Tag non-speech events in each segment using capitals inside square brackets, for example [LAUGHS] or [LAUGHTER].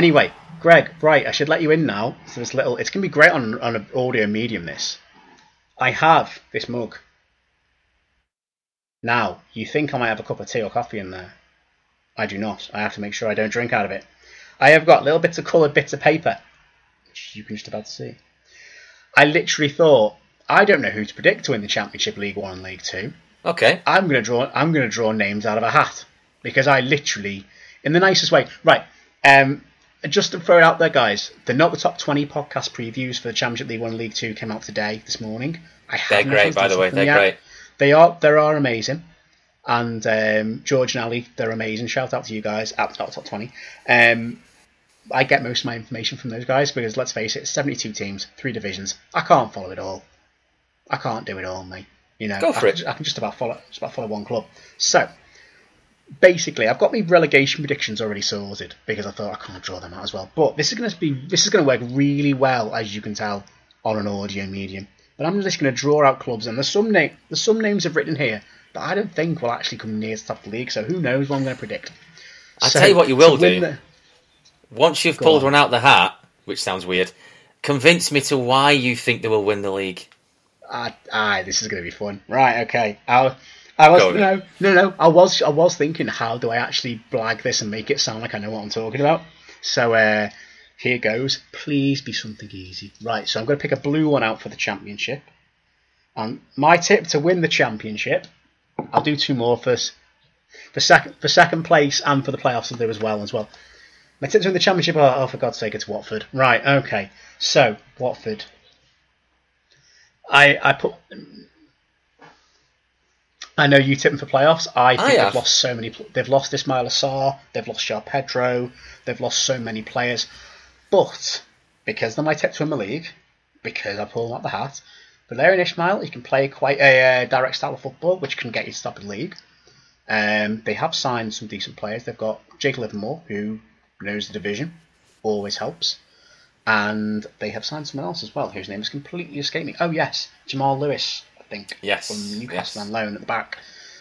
Anyway, Greg, right, I should let you in now. So this little, it's gonna be great on on an audio medium. This, I have this mug. Now, you think I might have a cup of tea or coffee in there? I do not. I have to make sure I don't drink out of it. I have got little bits of coloured bits of paper, which you can just about see. I literally thought I don't know who to predict to win the Championship League One and League Two. Okay. I'm gonna draw. I'm gonna draw names out of a hat because I literally, in the nicest way, right. Um, just to throw it out there, guys, the not the top twenty podcast previews for the Championship League One, and League Two came out today, this morning. I They're great, by the way. look at them They're yet. great. They are. They are amazing. And um, George and Ali, they're amazing. Shout out to you guys at the top, top twenty. Um, I get most of my information from those guys because let's face it, seventy-two teams, three divisions. I can't follow it all. I can't do it all, mate. You know, Go for I, it. Can, I can just about follow, just about follow one club. So, basically, I've got my relegation predictions already sorted because I thought I can't draw them out as well. But this is going to be this is going to work really well, as you can tell, on an audio medium. But I'm just going to draw out clubs, and there's some name, there's some names I've written here that I don't think will actually come near the top of the league. So who knows what I'm going to predict? I'll So, tell you what you will do. the- Once you've Go pulled on. one out the hat, which sounds weird, convince me to why you think they will win the league. Ah, this is going to be fun. Right, okay. I, I was Go no, no, no. I was, I was thinking, how do I actually blag this and make it sound like I know what I'm talking about? So uh, here goes. Please be something easy. Right, so I'm going to pick a blue one out for the championship. And my tip to win the championship, I'll do two more for for second for second place and for the playoffs. I'll do as well as well. My tip to win the championship. Oh, oh, for God's sake, it's Watford. Right, okay. So Watford. I I put. I know you tipping for playoffs. I think I they've lost so many. They've lost Ismaïla Sarr. They've lost João Pedro. They've lost so many players. But because they're my tip to win the league, because I pull them out the hat, Valérien Ismaël, he can play quite a uh, direct style of football, which can get you to top the league. Um, they have signed some decent players. They've got Jake Livermore, who knows the division, always helps. And they have signed someone else as well, whose name has completely escaped me. Oh, yes, Jamal Lewis, think. Yes, From Newcastle yes. on loan at the back.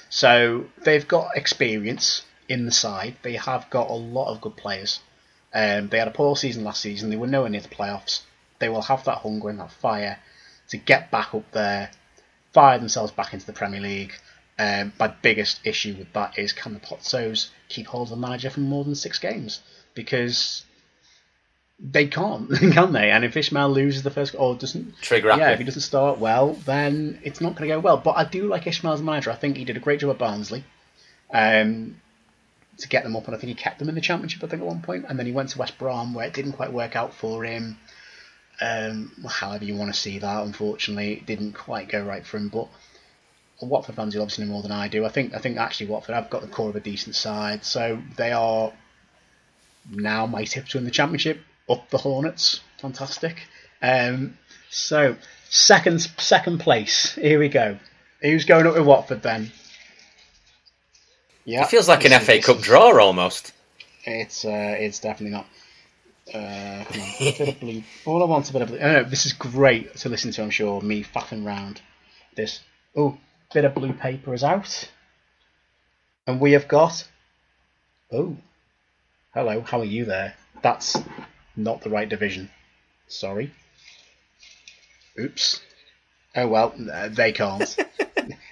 So they've got experience in the side. They have got a lot of good players. Um, they had a poor season last season. They were nowhere near the playoffs. They will have that hunger and that fire to get back up there, fire themselves back into the Premier League. Um, my biggest issue with that is can the Pozzos keep hold of the manager for more than six games? Because they can't, [LAUGHS] can they? And if Ismaël loses the first or doesn't Trigger yeah, if he doesn't start well, then it's not going to go well. But I do like Ismaël as manager. I think he did a great job at Barnsley um, to get them up, and I think he kept them in the championship. I think at one point, and then he went to West Brom where it didn't quite work out for him. Um, however you want to see that, unfortunately, it didn't quite go right for him. But Watford fans will obviously know more than I do. I think I think actually Watford have got the core of a decent side, so they are now my tip to win the championship. Up the Hornets, fantastic. Um, so second second place. Here we go. Who's going up with Watford then? Yeah, It feels like an is- FA Cup draw almost. It's uh, it's definitely not. Uh, come on, a [LAUGHS] bit of blue. All I want is a bit of blue. Oh, no, this is great to listen to. I'm sure me faffing round. This oh bit of blue paper is out, and we have got. Oh, hello. How are you there? That's not the right division. Sorry. Oops. Oh well, uh, they can't. [LAUGHS]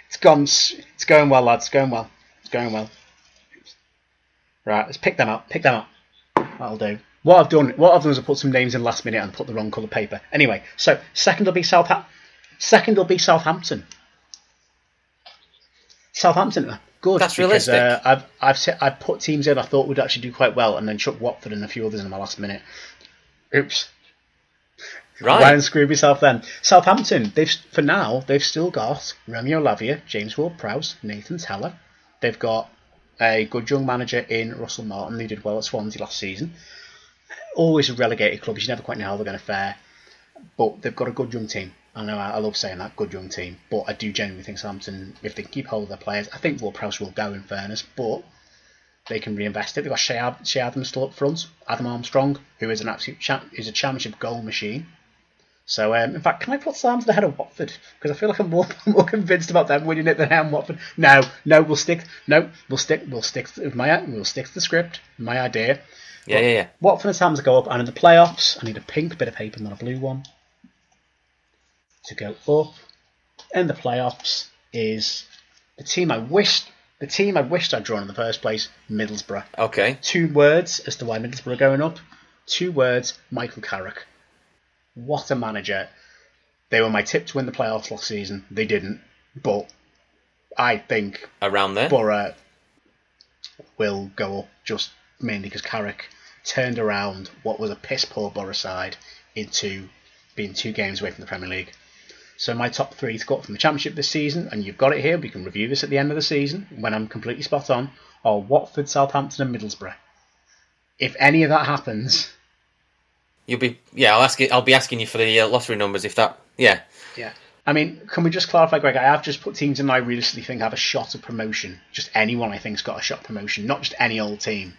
it's gone. It's going well, lads. It's going well. It's going well. Right, let's pick them up. Pick them up. That'll do. What I've done, what I've done is I put some names in last minute and put the wrong colour paper. Anyway, so second will be Southampton. Second will be Southampton. Southampton, good. That's because, realistic. Uh, I've I've set, I've put teams in I thought would actually do quite well, and then chuck Watford and a few others in the last minute. Oops. Right. Ryan screwed yourself then. Southampton, they've for now they've still got Romeo Lavia, James Ward-Prowse, Nathan Tella. They've got a good young manager in Russell Martin. They did well at Swansea last season. Always a relegated club. You never quite know how they're going to fare, but they've got a good young team. I know I I love saying that good young team, but I do genuinely think Southampton, if they keep hold of their players, I think Ward-Prowse will go in fairness, but they can reinvest it. They've got Shea, Ché Adams still up front, Adam Armstrong, who is an absolute champ, is a championship goal machine. So, um, in fact, can I put Southampton ahead of Watford? Because I feel like I'm more, [LAUGHS] more convinced about them winning it than I am Watford. No, no, we'll stick. No, we'll stick. We'll stick to my. We'll stick to the script. My idea. Yeah, yeah, yeah. Watford and Southampton go up, and in the playoffs, I need a pink bit of paper, not a blue one, to go up. In the playoffs is the team I wished. The team I wished I'd drawn in the first place, Middlesbrough. Okay. Two words as to why Middlesbrough are going up. Two words, Michael Carrick. What a manager. They were my tip to win the playoffs last season. They didn't. But I think Around there. Boro will go up just mainly because Carrick turned around what was a piss poor Boro side into being two games away from the Premier League. So my top three to go up from the Championship this season, and you've got it here, we can review this at the end of the season when I'm completely spot on, are Watford, Southampton and Middlesbrough. If any of that happens, You'll be yeah. I'll ask. You, I'll be asking you for the uh, lottery numbers if that. Yeah. Yeah. I mean, can we just clarify, Greg? I have just put teams in I realistically think have a shot of promotion. Just anyone I think's got a shot of promotion, not just any old team.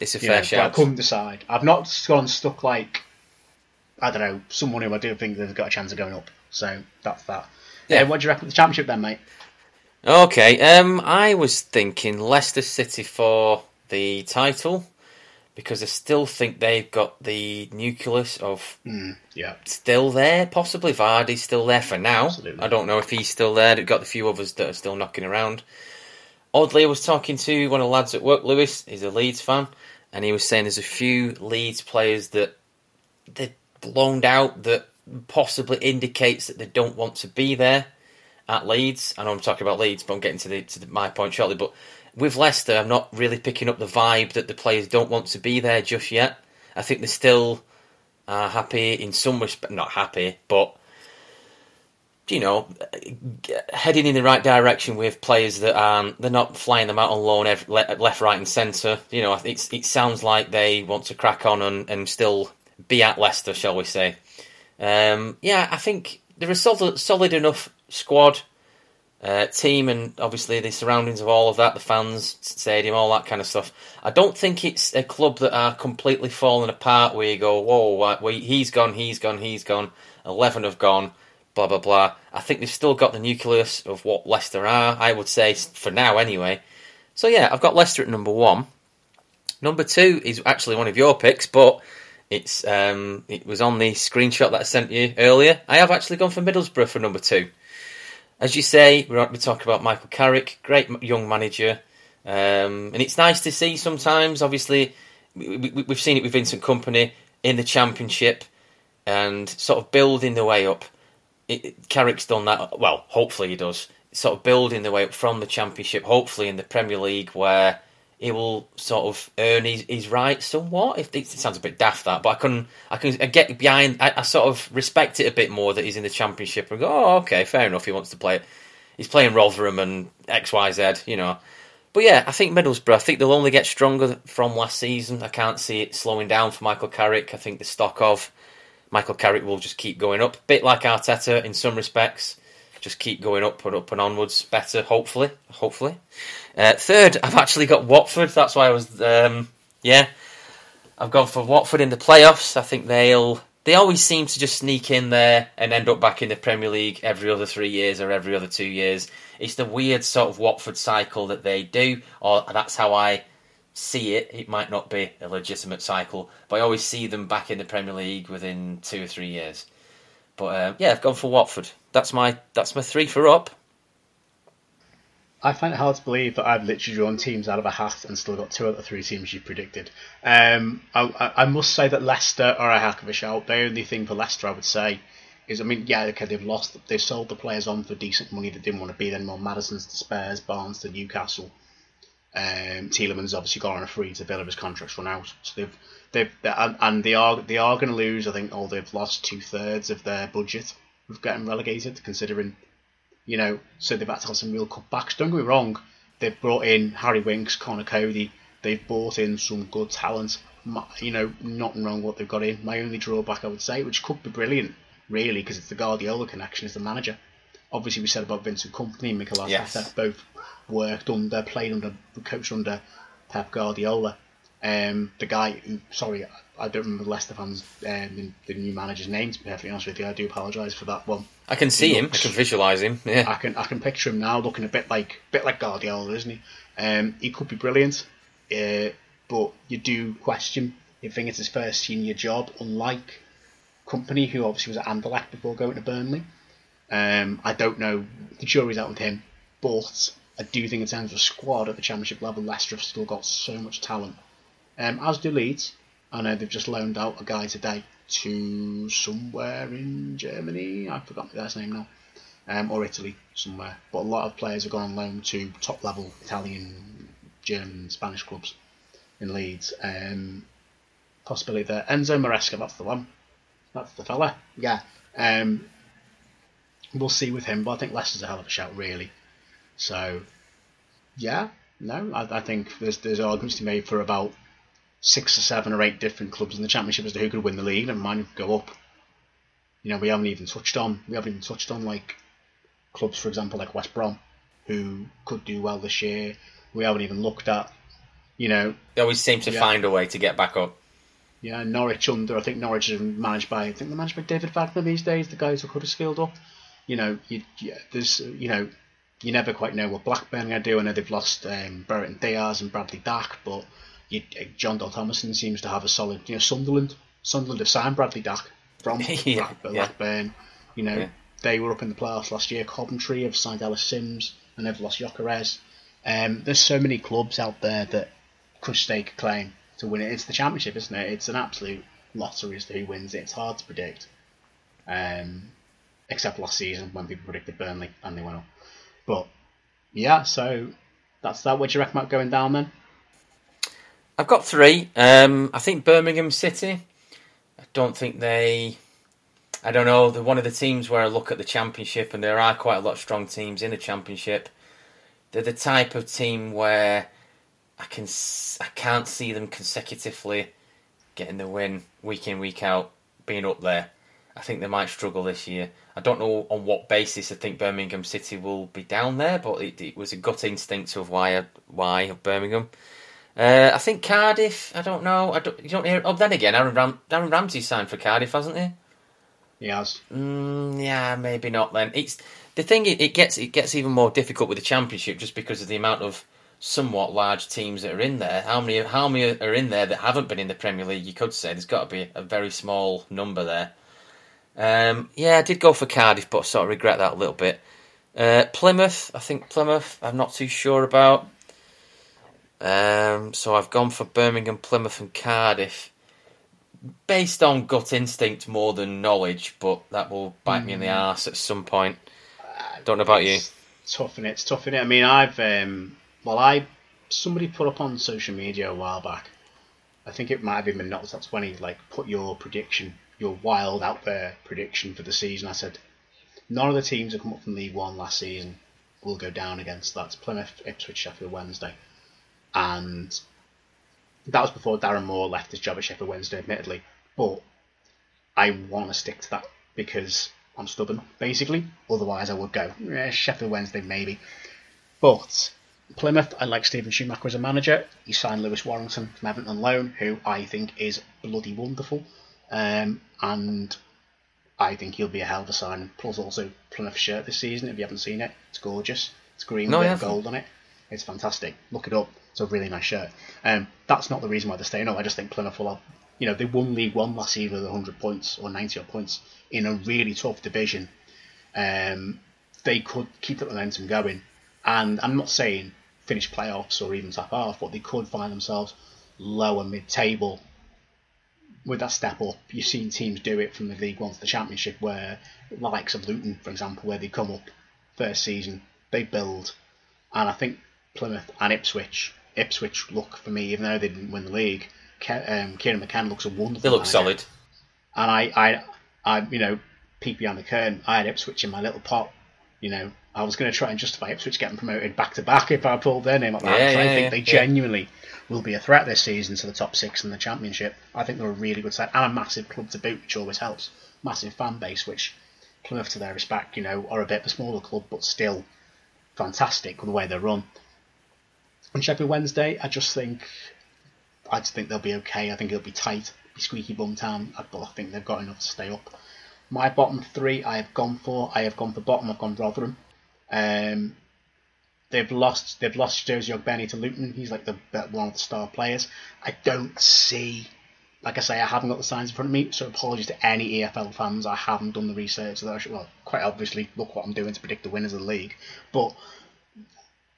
It's a You fair know, shout. I couldn't decide. I've not gone stuck like I don't know someone who I do think they've got a chance of going up. So that's that. Yeah. Yeah. what do you reckon the championship then, mate? Okay, um, I was thinking Leicester City for the title because I still think they've got the nucleus of Yeah. still there, possibly Vardy's still there for now. Absolutely. I don't know if he's still there. They've got a few others that are still knocking around. Oddly, I was talking to one of the lads at work, Lewis. He's a Leeds fan, and he was saying there's a few Leeds players that they're loaned out that possibly indicates that they don't want to be there at Leeds. I know I'm talking about Leeds, but I'm getting to the to the, my point shortly. But with Leicester, I'm not really picking up the vibe that the players don't want to be there just yet. I think they're still uh, happy in some respect, not happy, but you know, heading in the right direction with players that aren't they're not flying them out on loan ev- le- left, right, and centre. You know, it sounds like they want to crack on and, and still be at Leicester, shall we say? Um, yeah, I think they're a solid, solid enough squad, uh, team, and obviously the surroundings of all of that, the fans, stadium, all that kind of stuff. I don't think it's a club that are completely falling apart where you go, whoa, wait, he's gone, he's gone, he's gone, 11 have gone, blah, blah, blah. I think they've still got the nucleus of what Leicester are, I would say, for now anyway. So yeah, I've got Leicester at number one. Number two is actually one of your picks, but it's um, it was on the screenshot that I sent you earlier. I have actually gone for Middlesbrough for number two. As you say, we're we talk about Michael Carrick, great young manager, um, and it's nice to see sometimes. Obviously, we, we, we've seen it with Vincent Kompany in the Championship, and sort of building the way up. It- Carrick's done that. Well, hopefully he does. Sort of building the way up from the Championship, hopefully in the Premier League, where he will sort of earn his, his right somewhat. If it sounds a bit daft that, but I can I can get behind. I, I sort of respect it a bit more that he's in the Championship and go, oh, okay, fair enough. He wants to play. He's playing Rotherham and X Y Z, you know. But yeah, I think Middlesbrough. I think they'll only get stronger from last season. I can't see it slowing down for Michael Carrick. I think the stock of Michael Carrick will just keep going up, a bit like Arteta in some respects. Just keep going up and up and onwards. Better, hopefully, hopefully. Uh, third, I've actually got Watford. That's why I was, um, yeah, I've gone for Watford in the playoffs. I think they'll. They always seem to just sneak in there and end up back in the Premier League every other three years or every other two years. It's the weird sort of Watford cycle that they do, or that's how I see it. It might not be a legitimate cycle, but I always see them back in the Premier League within two or three years. But um, yeah, I've gone for Watford. That's my that's my three for up. I find it hard to believe that I've literally drawn teams out of a hat and still got two out of the three teams you predicted. Um, I, I, must say that Leicester are a heck of a shout. The only thing for Leicester, I would say, is I mean, yeah, okay, they've lost, they've sold the players on for decent money that didn't want to be there anymore. Maddison's to Spurs, Barnes to Newcastle. Um, Tielemans obviously got on a free to Villa. His contract's run out, so they've they've and, and they are they are going to lose. I think, oh, they've lost two thirds of their budget with getting relegated, considering you know, so they've had to have some real cutbacks. Don't get me wrong, they've brought in Harry Winks, Conor Coady, they've brought in some good talent. You know, nothing wrong what they've got in. My only drawback, I would say, which could be brilliant, really, because it's the Guardiola connection, is the manager. Obviously, we said about Vincent Kompany and Mikel Arteta, Yes. both worked under, played under, coached under Pep Guardiola. Um, the guy, who, sorry, I- don't remember Leicester fans, um, the, the new manager's name. To be perfectly honest with you, I do apologise for that one. I can see him. I can visualise him. Yeah. I can I can picture him now looking a bit like bit like Guardiola, isn't he? Um, he could be brilliant, uh, but you do question. You think it's his first senior job, unlike Kompany, who obviously was at Anderlecht before going to Burnley. Um, I don't know. The jury's out with him, but I do think in terms of squad at the Championship level, Leicester have still got so much talent. Um, as do Leeds. I know they've just loaned out a guy today to somewhere in Germany. I've forgotten the guy's name now um, or Italy somewhere. But a lot of players have gone on loan to top level Italian, German, Spanish clubs in Leeds. Um, possibly there. Enzo Maresca, that's the one. That's the fella. Yeah. Um, we'll see with him, but I think Leicester's a hell of a shout, really. So, yeah, no, I, I think there's there's arguments to be made for about six or seven or eight different clubs in the championship as to who could win the league and mine could go up. You know, we haven't even touched on we haven't even touched on like clubs, for example, like West Brom, who could do well this year. We haven't even looked at, you know, They always seem to Yeah. find a way to get back up. yeah, Norwich under. I think Norwich is managed by. I think they're managed by David Wagner these days. The guys who could have skilled up. You know, you, yeah, there's you know, you never quite know what Blackburn are going to do. I know they've lost um, Brereton Diaz and Bradley Dack, but you, uh, Jon Dahl Tomasson seems to have a solid. You know, Sunderland. Sunderland have signed Bradley Dack from [LAUGHS] Yeah, Blackburn. yeah. You know, Yeah. they were up in the playoffs last year. Coventry have signed Ellis Simms and they've lost Gyökeres. Um, there's so many clubs out there that could stake a claim to win it. It's the championship, isn't it? It's an absolute lottery as to who wins it. It's hard to predict. Um, except last season when people predicted Burnley and they went up. But yeah, so that's that. What do you reckon about going down then? I've got three. Um, I think Birmingham City. I don't think they. I don't know. They're one of the teams where I look at the championship, and there are quite a lot of strong teams in the championship. They're the type of team where I can I can't see them consecutively getting the win week in week out, being up there. I think they might struggle this year. I don't know on what basis I think Birmingham City will be down there, but it, it was a gut instinct of why I- why of Birmingham. Uh, I think Cardiff. I don't know. I don't. You don't hear. Oh, then again, Aaron, Ram, Aaron Ramsey signed for Cardiff, hasn't he? He has. Mm, yeah, maybe not. Then it's the thing. It, it gets it gets even more difficult with the championship just because of the amount of somewhat large teams that are in there. How many? How many are in there that haven't been in the Premier League? You could say there's got to be a very small number there. Um, yeah, I did go for Cardiff, but I sort of regret that a little bit. Uh, Plymouth, I think Plymouth. I'm not too sure about. Um, so I've gone for Birmingham, Plymouth, and Cardiff based on gut instinct more than knowledge, but that will bite me in the arse at some point. Don't know about you. It's tough in it. It's tough in it. I mean, I've um, well, I somebody put up on social media a while back. I think it might have been not top twenty. Like, put your prediction, your wild out there prediction for the season. I said none of the teams that come up from League One last season will go down against that's Plymouth, Ipswich, Sheffield Wednesday, and that was before Darren Moore left his job at Sheffield Wednesday, admittedly. But I want to stick to that because I'm stubborn, basically. Otherwise, I would go eh, Sheffield Wednesday, maybe. But Plymouth, I like Steven Schumacher as a manager. He signed Lewis Warrington from Everton on loan, who I think is bloody wonderful. Um, and I think he'll be a hell of a sign. Plus, also Plymouth shirt this season. If you haven't seen it, it's gorgeous. It's green No, with gold on it. It's fantastic. Look it up. It's a really nice shirt. Um, that's not the reason why they're staying up. I just think Plymouth will have, you know, they won League One last season with 100 points or 90 odd points in a really tough division. Um, they could keep that momentum going. And I'm not saying finish playoffs or even top half, but they could find themselves lower mid table with that step up. You've seen teams do it from the League One to the Championship, where the likes of Luton, for example, where they come up first season, they build, and I think Plymouth and Ipswich Ipswich look for me, even though they didn't win the league. Um, Kieran McKenna looks a wonderful. They look manager. solid. And I, I, I, you know, peek behind the curtain. I had Ipswich in my little pot. You know, I was going to try and justify Ipswich getting promoted back to back if I pulled their name up. Yeah, Yeah, I think yeah, they genuinely will be a threat this season to the top six in the championship. I think they're a really good side and a massive club to boot, which always helps. Massive fan base, which Plymouth, to their respect, you know, are a bit of a smaller club, but still fantastic with the way they run. On Sheffield Wednesday, I just think I just think they'll be okay. I think it'll be tight, be squeaky bum town, but I think they've got enough to stay up. My bottom three, I have gone for. I have gone for bottom. I've gone Rotherham. Um, they've lost. They've lost Josie Ogbene to Luton. He's like the- one of the star players. I don't see. Like I say, I haven't got the signs in front of me, so apologies to any EFL fans. I haven't done the research that I should. Well, quite obviously, look what I'm doing to predict the winners of the league. But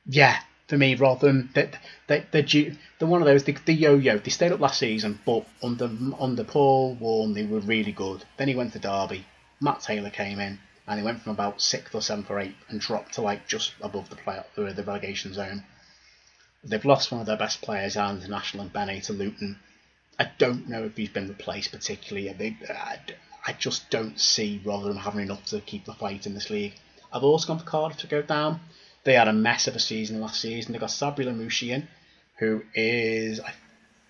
yeah, for me, Rotherham, they, they, they're, due, they're one of those, the, they yo-yo. They stayed up last season, but under under Paul Warne, they were really good. Then he went to Derby. Matt Taylor came in, and he went from about sixth or seventh or eighth and dropped to like just above the play the, the relegation zone. They've lost one of their best players, our international, and Bene to Luton. I don't know if he's been replaced particularly. They, I, I just don't see Rotherham having enough to keep the fight in this league. I've also gone for Cardiff to go down. They had a mess of a season last season. They got Sabri Lamouchi in, who is, I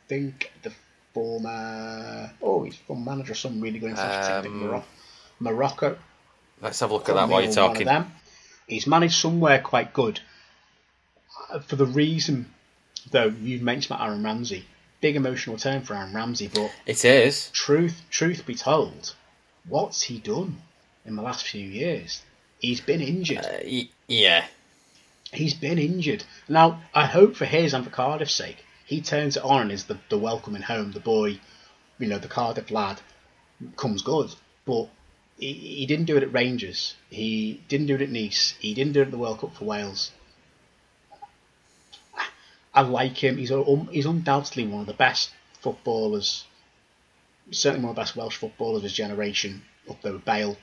think, the former. Oh, he's former manager of some really good international. Um, Morocco. Morocco. Let's have a look at that while you're Neil, one of talking. them. He's managed somewhere quite good. Uh, For the reason, though, you've mentioned about Aaron Ramsey. Big emotional turn for Aaron Ramsey, but It is. truth truth be told, what's he done in the last few years? He's been injured. Uh, yeah. He's been injured. Now, I hope for his and for Cardiff's sake, he turns it on and is the, the welcoming home, the boy, you know, the Cardiff lad comes good. But he, he didn't do it at Rangers. He didn't do it at Nice. He didn't do it at the World Cup for Wales. I like him. He's un, he's undoubtedly one of the best footballers, certainly one of the best Welsh footballers of his generation, up there with Bale.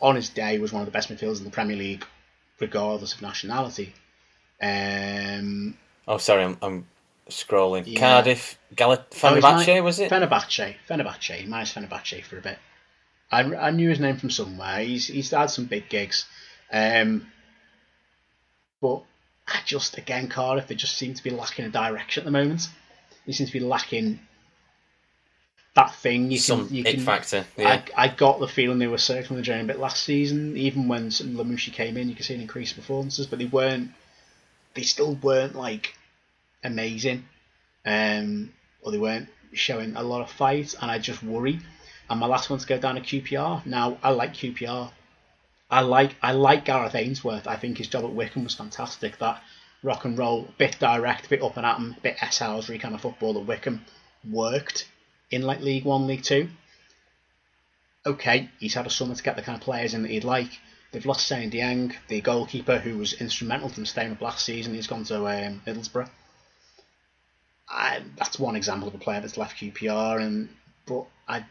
On his day, was one of the best midfielders in the Premier League, regardless of nationality. Um, Oh, sorry, I'm, I'm scrolling. Yeah. Cardiff, Galat, Oh, Fenerbahce, was it? Fenerbahce. Fenerbahce. Managed Fenerbahce for a bit. I, I knew his name from somewhere. He's he's had some big gigs. Um, but I just, again, Cardiff, they just seem to be lacking a direction at the moment. They seem to be lacking that thing you Some can. You can factor. Yeah. I, I got the feeling they were circling the drain a bit last season. Even when Lamouchi came in, you could see an increased performances, but they weren't. They still weren't like amazing, um, or they weren't showing a lot of fight, and I just worry. And my last one to go down to QPR. Now I like QPR. I like I like Gareth Ainsworth. I think his job at Wycombe was fantastic. That rock and roll, bit direct, bit up and at 'em, bit S Housery kind of football at Wycombe worked in like League One, League Two. Okay, he's had a summer to get the kind of players in that he'd like. They've lost Seny Dieng, the goalkeeper who was instrumental to them staying up last season. He's gone to um, Middlesbrough. I, that's one example of a player that's left QPR, and but I,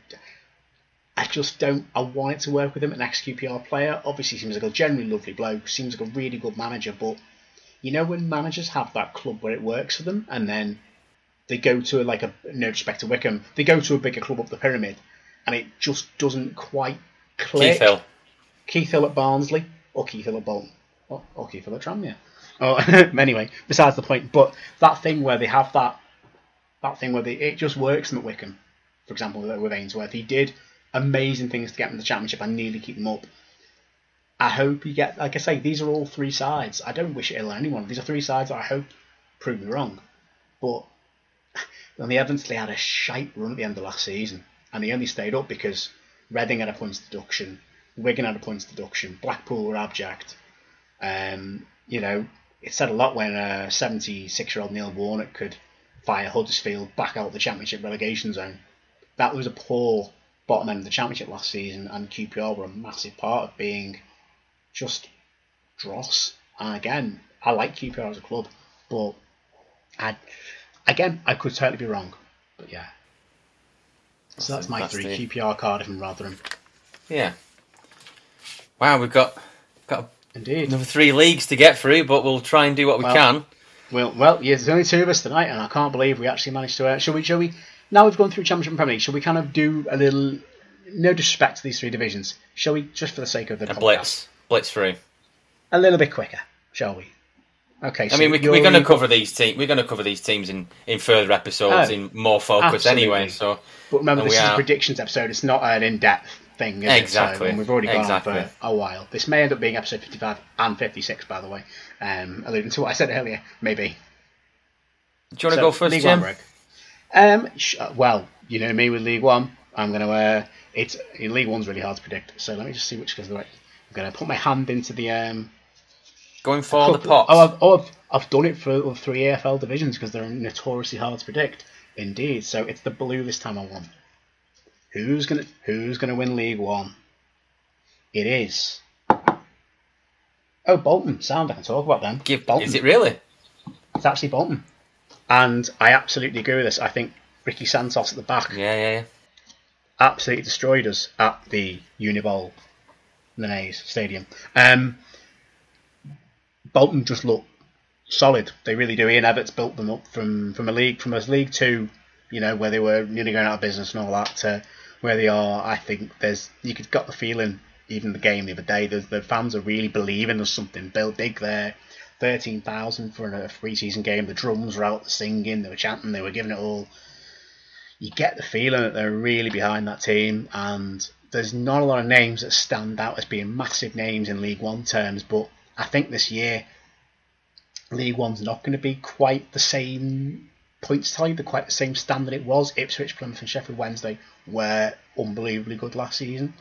I just don't. I wanted to work with him, an ex QPR player. Obviously, seems like a genuinely lovely bloke. Seems like a really good manager, but you know when managers have that club where it works for them, and then they go to like a no respect to Wycombe, they go to a bigger club up the pyramid, and it just doesn't quite click. Keith Hill. Keith Hill at Barnsley or Keith Hill at Bolton or, or Keith Hill at Tranmere. Oh, [LAUGHS] anyway, besides the point. But that thing where they have that that thing where they, it just works them at Wycombe, for example, with, Ainsworth. He did amazing things to get them the championship and nearly keep them up. I hope you get, like I say, these are all three sides. I don't wish it ill on anyone. These are three sides that I hope prove me wrong. But when they eventually had a shite run at the end of last season, and they only stayed up because Reading had a points deduction, Wigan had a points deduction, Blackpool were abject. Um, you know, it said a lot when a 76 year old Neil Warnock could fire Huddersfield back out of the Championship relegation zone. That was a poor bottom end of the Championship last season, and QPR were a massive part of being just dross. And again, I like QPR as a club, but I, again, I could totally be wrong. But yeah. So that's my That's three: the- QPR, Cardiff, and Rotherham. Yeah. Wow, we've got got Indeed. another three leagues to get through, but we'll try and do what we Well, can. Well, well, yeah, there's only two of us tonight, and I can't believe we actually managed to. Uh, shall we? Shall we? Now we've gone through Championship and Premier League. Shall we kind of do a little? No disrespect to these three divisions. Shall we, just for the sake of the A podcast, blitz, blitz through. a little bit quicker? Shall we? Okay. So I mean, we, we're going to cover these teams. We're going to cover these teams in, in further episodes Oh, in more focus anyway. So But remember, this is a predictions episode. It's not an in-depth thing. Exactly. It? So, and we've already gone Exactly. on for a while. This may end up being episode 55 and 56, by the way. Um, alluding to what I said earlier, maybe. do you want to So, go first, League Jim? One. Um, sh- uh, well, you know me with League One. I'm going to. Uh, it's in League One's really hard to predict. So let me just see which goes the right. I'm going to put my hand into the. Um, Going for the pots. Oh, I've, oh, I've, I've done it for three EFL divisions because they're notoriously hard to predict. Indeed. So it's the blue this time I want. Who's gonna Who's gonna win League One? It is. Oh, Bolton. Sound I can talk about them. Give, Bolton. is it really? It's actually Bolton. And I absolutely agree with this. I think Ricky Santos at the back Yeah, yeah, yeah. absolutely destroyed us at the Unibowl Lenays Stadium. Um, Bolton just look solid. They really do. Ian Evatt's built them up from, from a league from a League Two, you know, where they were nearly going out of business and all that, to where they are. I think there's you could got the feeling even the game the other day. The, the fans are really believing there's something built big there. Thirteen thousand for a free season game. The drums were out the singing. They were chanting. They were giving it all you get the feeling that they're really behind that team, and there's not a lot of names that stand out as being massive names in League One terms. But I think this year, League One's not going to be quite the same points tally, the quite the same standard it was. Ipswich, Plymouth, and Sheffield Wednesday were unbelievably good last season.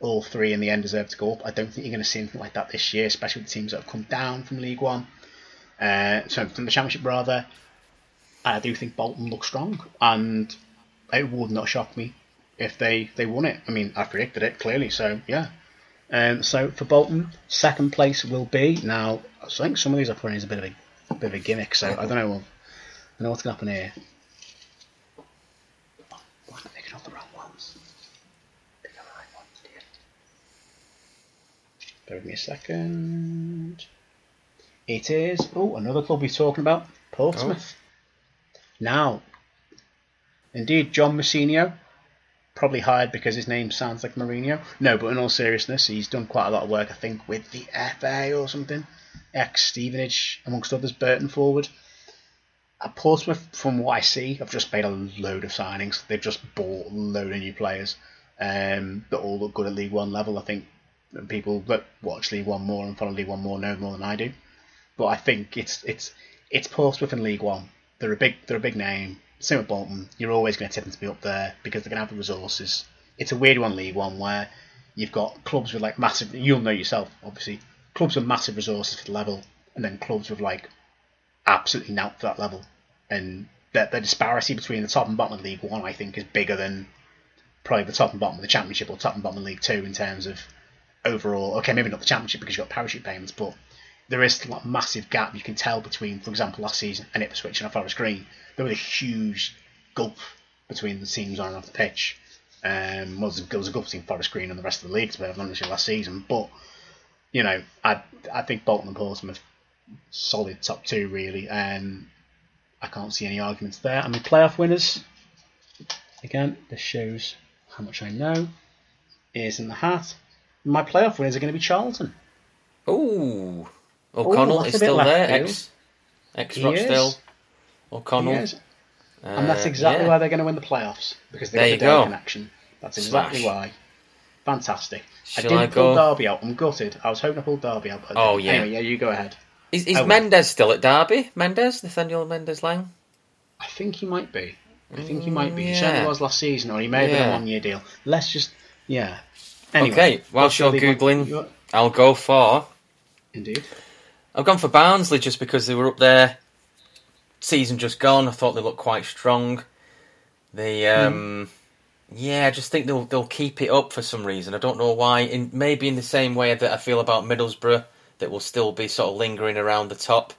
All three in the end deserve to go up. I don't think you're going to see anything like that this year, especially with the teams that have come down from League One. Uh, so from the Championship rather, I do think Bolton look strong, and it would not shock me if they, they won it. I mean, I predicted it clearly, so yeah. Um, so for Bolton, second place will be now. I think some of these are putting as a bit of a, a bit of a gimmick, so I don't know. I don't know what's going to happen here. Why am I picking up the wrong ones? Pick up the right ones, dear. Bear with me a second. It is oh another club we're talking about, Portsmouth. Now, indeed, John Mousinho, probably hired because his name sounds like Mourinho. No, but in all seriousness, he's done quite a lot of work, I think, with the FA or something. Ex Stevenage, amongst others, Burton forward. At Portsmouth, from what I see, have just made a load of signings. They've just bought a load of new players um, that all look good at League One level. I think people that watch League One more and follow League One more know more than I do. But I think it's it's it's Portsmouth in League One. They're a big they're a big name. Same with Bolton. You're always going to tip them to be up there because they're going to have the resources. It's a weird one, League One, where you've got clubs with like massive. You'll know yourself, obviously. Clubs with massive resources for the level, and then clubs with like absolutely not for that level. And the, the disparity between the top and bottom of League One, I think, is bigger than probably the top and bottom of the Championship or top and bottom of League Two in terms of overall. Okay, maybe not the Championship because you've got parachute payments, but there is still a massive gap you can tell between, for example, last season and Ipswich and Forest Green. There was a huge gulf between the teams on and off the pitch. Um, well, there was a gulf between Forest Green and the rest of the league, to be honest, last season. But you know, I I think Bolton and Portsmouth solid top two really, and I can't see any arguments there. I mean, playoff winners. Again, this shows how much I know. Is in the hat. My playoff winners are going to be Charlton. Ooh, O'Connell is still there. Ex, ex He Rochdale. is. O'Connell. Yes. and that's Uh, exactly yeah. why they're going to win the playoffs because they got the connection. That's exactly Smash. why. Fantastic. I didn't I pull? Derby out. I'm gutted. I was hoping to pull Derby out. But Oh, yeah. Anyway, yeah, you go ahead. Is, is Oh, well. Mendez still at Derby? Mendez, Nathaniel Mendez-Laing. I think he might be. I think he might be. He Mm, certainly was last season, or he may have been Yeah. a one-year deal. Let's just, yeah. Anyway, Okay, whilst you're googling, I'll go for. Indeed. I've gone for Barnsley just because they were up there. Season just gone. I thought they looked quite strong. They, um, yeah, I just think they'll they'll keep it up for some reason. I don't know why. In maybe in the same way that I feel about Middlesbrough, that will still be sort of lingering around the top.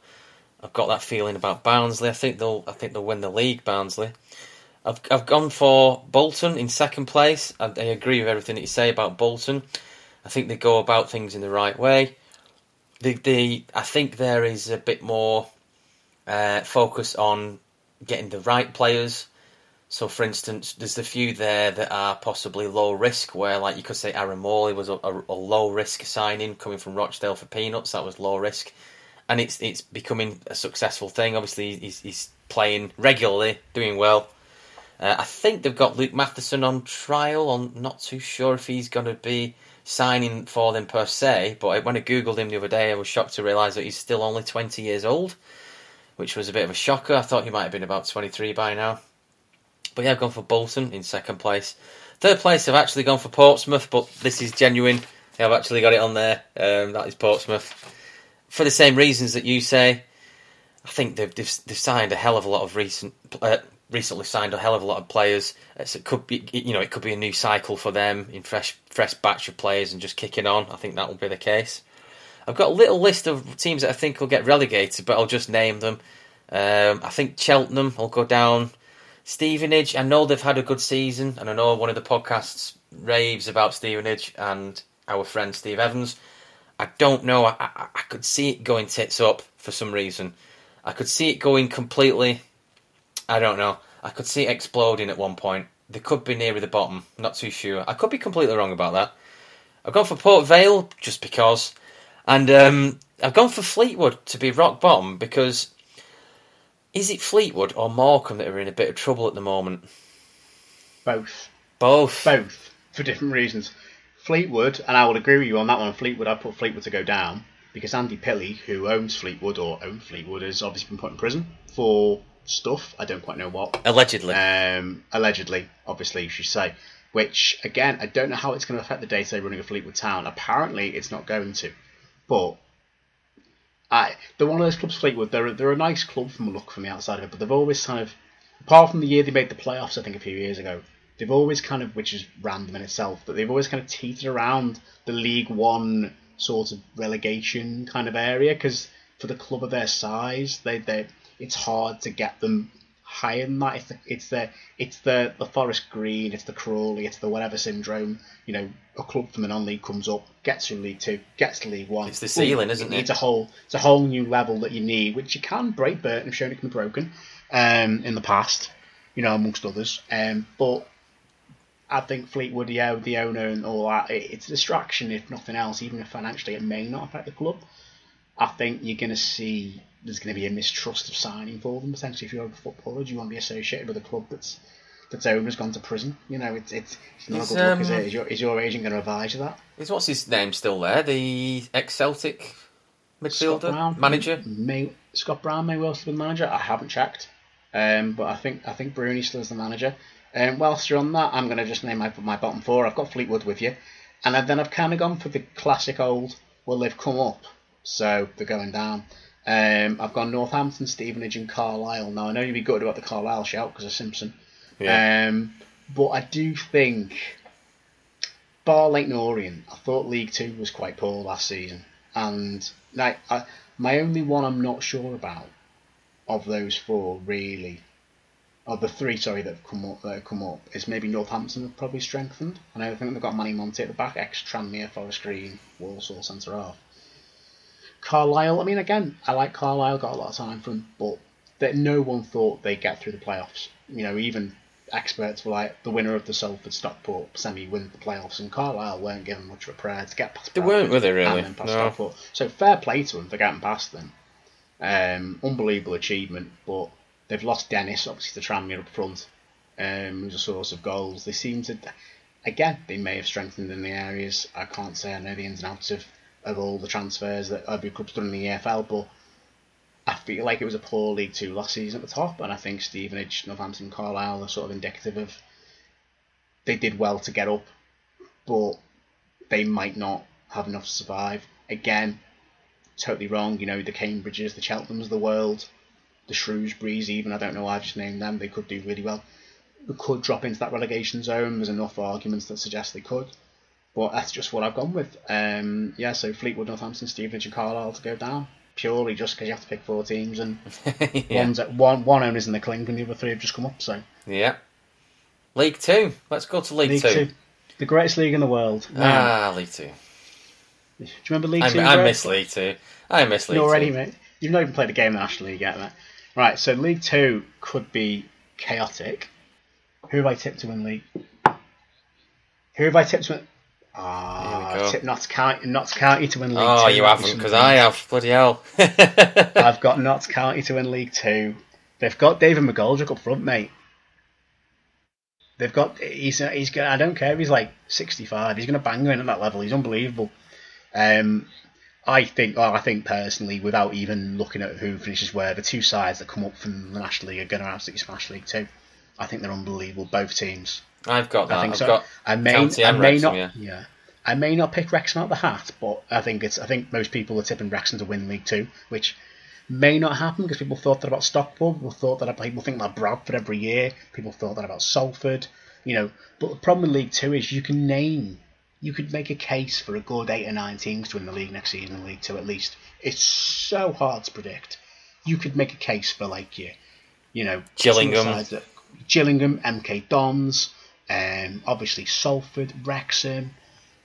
I've got that feeling about Barnsley. I think they'll I think they'll win the league. Barnsley. I've I've gone for Bolton in second place. I, I agree with everything that you say about Bolton. I think they go about things in the right way. The the I think there is a bit more uh, focus on getting the right players. So, for instance, there's a few there that are possibly low risk, where, like, you could say Aaron Morley was a, a, a low risk signing coming from Rochdale for peanuts. That was low risk, and it's it's becoming a successful thing. Obviously, he's, he's playing regularly, doing well. Uh, I think they've got Luke Matheson on trial. I'm not too sure if he's going to be signing for them per se, but when I googled him the other day, I was shocked to realise that he's still only 20 years old, which was a bit of a shocker. I thought he might have been about 23 by now. But yeah, I've gone for Bolton in second place. Third place, I've actually gone for Portsmouth, but this is genuine. I've actually got it on there. Um, that is Portsmouth. For the same reasons that you say, I think they've, they've, they've signed a hell of a lot of recent, uh, recently signed a hell of a lot of players. So it could be, you know, it could be a new cycle for them in fresh, fresh batch of players and just kicking on. I think that will be the case. I've got a little list of teams that I think will get relegated, but I'll just name them. Um, I think Cheltenham will go down. Stevenage, I know they've had a good season, and I know one of the podcasts raves about Stevenage and our friend Steve Evans. I don't know. I, I, I could see it going tits up for some reason. I could see it going completely. I don't know. I could see it exploding at one point. They could be nearer the bottom. Not too sure. I could be completely wrong about that. I've gone for Port Vale just because, and um, I've gone for Fleetwood to be rock bottom because is it Fleetwood or Morecambe that are in a bit of trouble at the moment? Both. Both. Both. For different reasons. Fleetwood, and I will agree with you on that one, Fleetwood, I put Fleetwood to go down because Andy Pilley, who owns Fleetwood or owned Fleetwood, has obviously been put in prison for stuff. I don't quite know what. Allegedly. Um, allegedly, obviously, you should say. Which, again, I don't know how it's going to affect the day to day running of Fleetwood Town. Apparently, it's not going to. But I, they're one of those clubs, Fleetwood. They're they're a nice club from a look from the outside of it, but they've always kind of, apart from the year they made the playoffs, I think a few years ago, they've always kind of, which is random in itself, but they've always kind of teetered around the League One sort of relegation kind of area because for the club of their size, they they it's hard to get them higher than that. It's the it's the it's the, the Forest Green, it's the Crawley, it's the whatever syndrome. You know, a club from the non-league comes up, gets through League Two, gets to League One. It's the ceiling, isn't it? It's a whole it's a whole new level that you need, which you can break. Burton have shown it can be broken um, in the past, you know, amongst others. Um, but I think Fleetwood, yeah, the owner and all that, it, it's a distraction if nothing else. Even if financially it may not affect the club, I think you're going to see there's going to be a mistrust of signing for them. Potentially, if you're a footballer, do you want to be associated with a club that's that's owner's gone to prison? You know, it's it's, it's not Is, a good look, is um, it? Is your, is your agent going to advise you that? Is what's his name still there? The ex Celtic Scott midfielder Brown, manager. May, Scott Brown may well still be the manager. I haven't checked, um, but I think I think Bruni still is the manager. Um, whilst you're on that, I'm going to just name my my bottom four. I've got Fleetwood with you, and then I've kind of gone for the classic old. Well, they've come up, so they're going down. Um, I've gone Northampton, Stevenage, and Carlisle. Now I know you'd be good about the Carlisle shout because of Simpson, Yeah. um, but I do think Bar Leighton Orient. I thought League Two was quite poor last season, and like I, my only one I'm not sure about of those four really, of the three sorry that have come up that have come up is maybe Northampton have probably strengthened. And I think they've got Manny Monthé at the back, ex Tranmere, Forest Green, Walsall centre half. Carlisle, I mean, again, I like Carlisle, got a lot of time from, but that no one thought they'd get through the playoffs. You know, even experts were like the winner of the Salford Stockport semi win the playoffs, and Carlisle weren't given much of a prayer to get past. They weren't, were they, really? and then past No. Stockport. So fair play to them for getting past them. Um, unbelievable achievement, but they've lost Dennis obviously to Tranmere up front, um, who's a source of goals. They seem to, again, they may have strengthened in the areas. I can't say I know the ins and outs of, of all the transfers that every club's done in the EFL, but I feel like it was a poor League Two last season at the top, and I think Stevenage, Northampton, Carlisle are sort of indicative of they did well to get up, but they might not have enough to survive. Again, totally wrong. You know, the Cambridges, the Cheltenhams of the world, the Shrewsburys, even I don't know why I've just named them. They could do really well. Could drop into that relegation zone. There's enough arguments that suggest they could. But that's just what I've gone with. Um, yeah, so Fleetwood, Northampton, Stevenage, and Carlisle to go down purely just because you have to pick four teams and [LAUGHS] yeah. one's at, one one owner's in the clink and the other three have just come up. So yeah. League Two. Let's go to League, League Two. Two, the greatest league in the world. Now, Ah, League Two. do you remember League I, Two? I miss League Two. I miss League You already, Two. mate. You've not even played a game in the National League yet, mate. Right, so League Two could be chaotic. Who have I tipped to win League? Who have I tipped to win? Ah, Here we I've Notts County, Notts County to win League Oh, Two. you haven't, because. I have. Bloody hell. [LAUGHS] I've got Notts County to win League Two. They've got David McGoldrick up front, mate. They've got he's he's gonna, I don't care if he's like sixty five. He's gonna bang you in at that level. He's unbelievable. Um, I think, well, I think personally, without even looking at who finishes where, the two sides that come up from the National League are going to absolutely smash League Two. I think they're unbelievable, both teams. I've got that. I think I've so. got I may, County I may Wrexham, not, yeah. I may not pick Wrexham out the hat, but I think it's. I think most people are tipping Wrexham to win League Two, which may not happen because people thought that about Stockport. People thought that people think about Bradford every year. People thought that about Salford. You know, but the problem with League Two is you can name, you could make a case for a good eight or nine teams to win the league next season in League Two at least. It's so hard to predict. You could make a case for like you, you know, Gillingham. that- Gillingham, MK Dons, um, obviously Salford, Wrexham,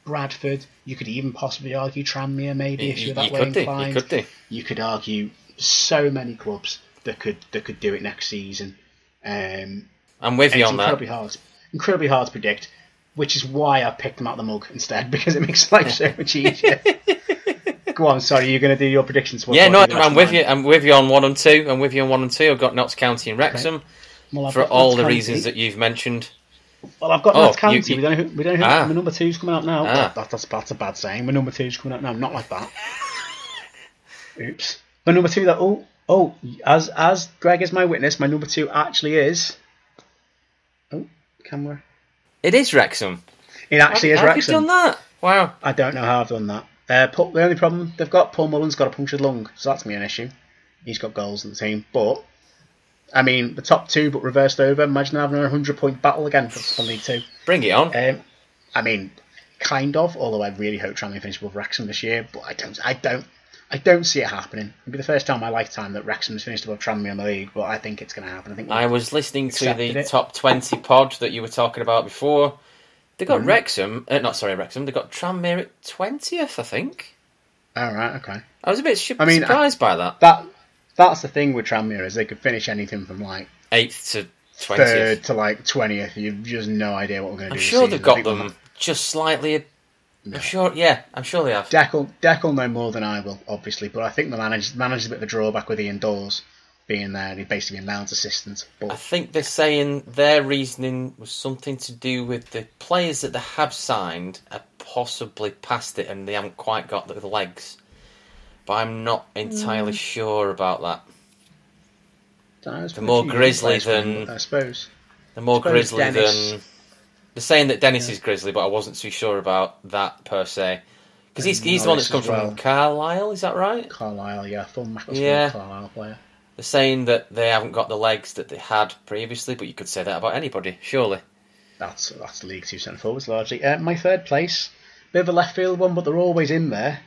Bradford. You could even possibly argue Tranmere, maybe if You, you're that you way could do. You inclined. could do. You could argue so many clubs that could that could do it next season. Um, I'm with you on that. incredibly hard, incredibly hard to predict. Which is why I picked them out the mug instead [LAUGHS] because it makes life so much easier. [LAUGHS] Go on, sorry, you're going to do your predictions. What- Yeah, what no, have you got I'm with mind? you. I'm with you on one and two. I'm with you on one and two. I've got Notts County and Wrexham Well, for all the reasons that you've mentioned. Well, I've got Oh, County. you- we don't know who, we don't know who Ah. my number two's coming out now. Ah. That, that- that's, that's a bad saying. My number two's coming out now. Not like that. Oops. My number two that oh oh as as Greg is my witness, my number two actually is. Oh, camera. It is Wrexham. It actually Have- is have you done that? Wow. I don't know how I've done that. Uh, Paul, the only problem they've got Paul Mullen's got a punctured lung, so that's me an issue. He's got goals in the team, but I mean the top two, but reversed over. Imagine having a hundred point battle again for, for League Two. Bring it on. Um, I mean, kind of. Although I really hope Tranmere finish above Wrexham this year, but I don't. I don't. I don't see it happening. It'll be the first time in my lifetime that Wrexham's finished above Tranmere in the league, but I think it's going to happen. I think. I was listening to the it. top 20 pod that you were talking about before. They got Wrexham, uh, not sorry, Wrexham. They got Tranmere at 20th, I think. All right. Okay. I was a bit sh- I mean, surprised by that. That. That's the thing with Tranmere is they could finish anything from like 8th to 20th. third to like twentieth. You've just no idea what we're going to do. I'm sure they've. Got we'll- them just slightly. I'm sure, yeah, I'm sure they have. Deck will, Deck will know more than I will, obviously, but I think the manager manager's a bit of a drawback with Ian Dawes being there. He's basically been Mount's assistant. I think they're saying their reasoning was something to do with the players that they have signed are possibly past it and they haven't quite got the legs. But I'm not entirely Mm. sure about that. the They're more grisly than- I suppose. They're more Suppose grizzly Dennis- than. They're saying that Dennis is grizzly, but I wasn't too sure about that per se. Because he's, And he's the one that's come Norris as from. Carlisle, is that right? Carlisle, yeah, full Macclesfield Yeah. Carlisle player. They're saying that they haven't got the legs that they had previously, but you could say that about anybody, surely. That's that's the League Two centre forwards largely. Uh, my third place, bit of a left field one, but they're always in there.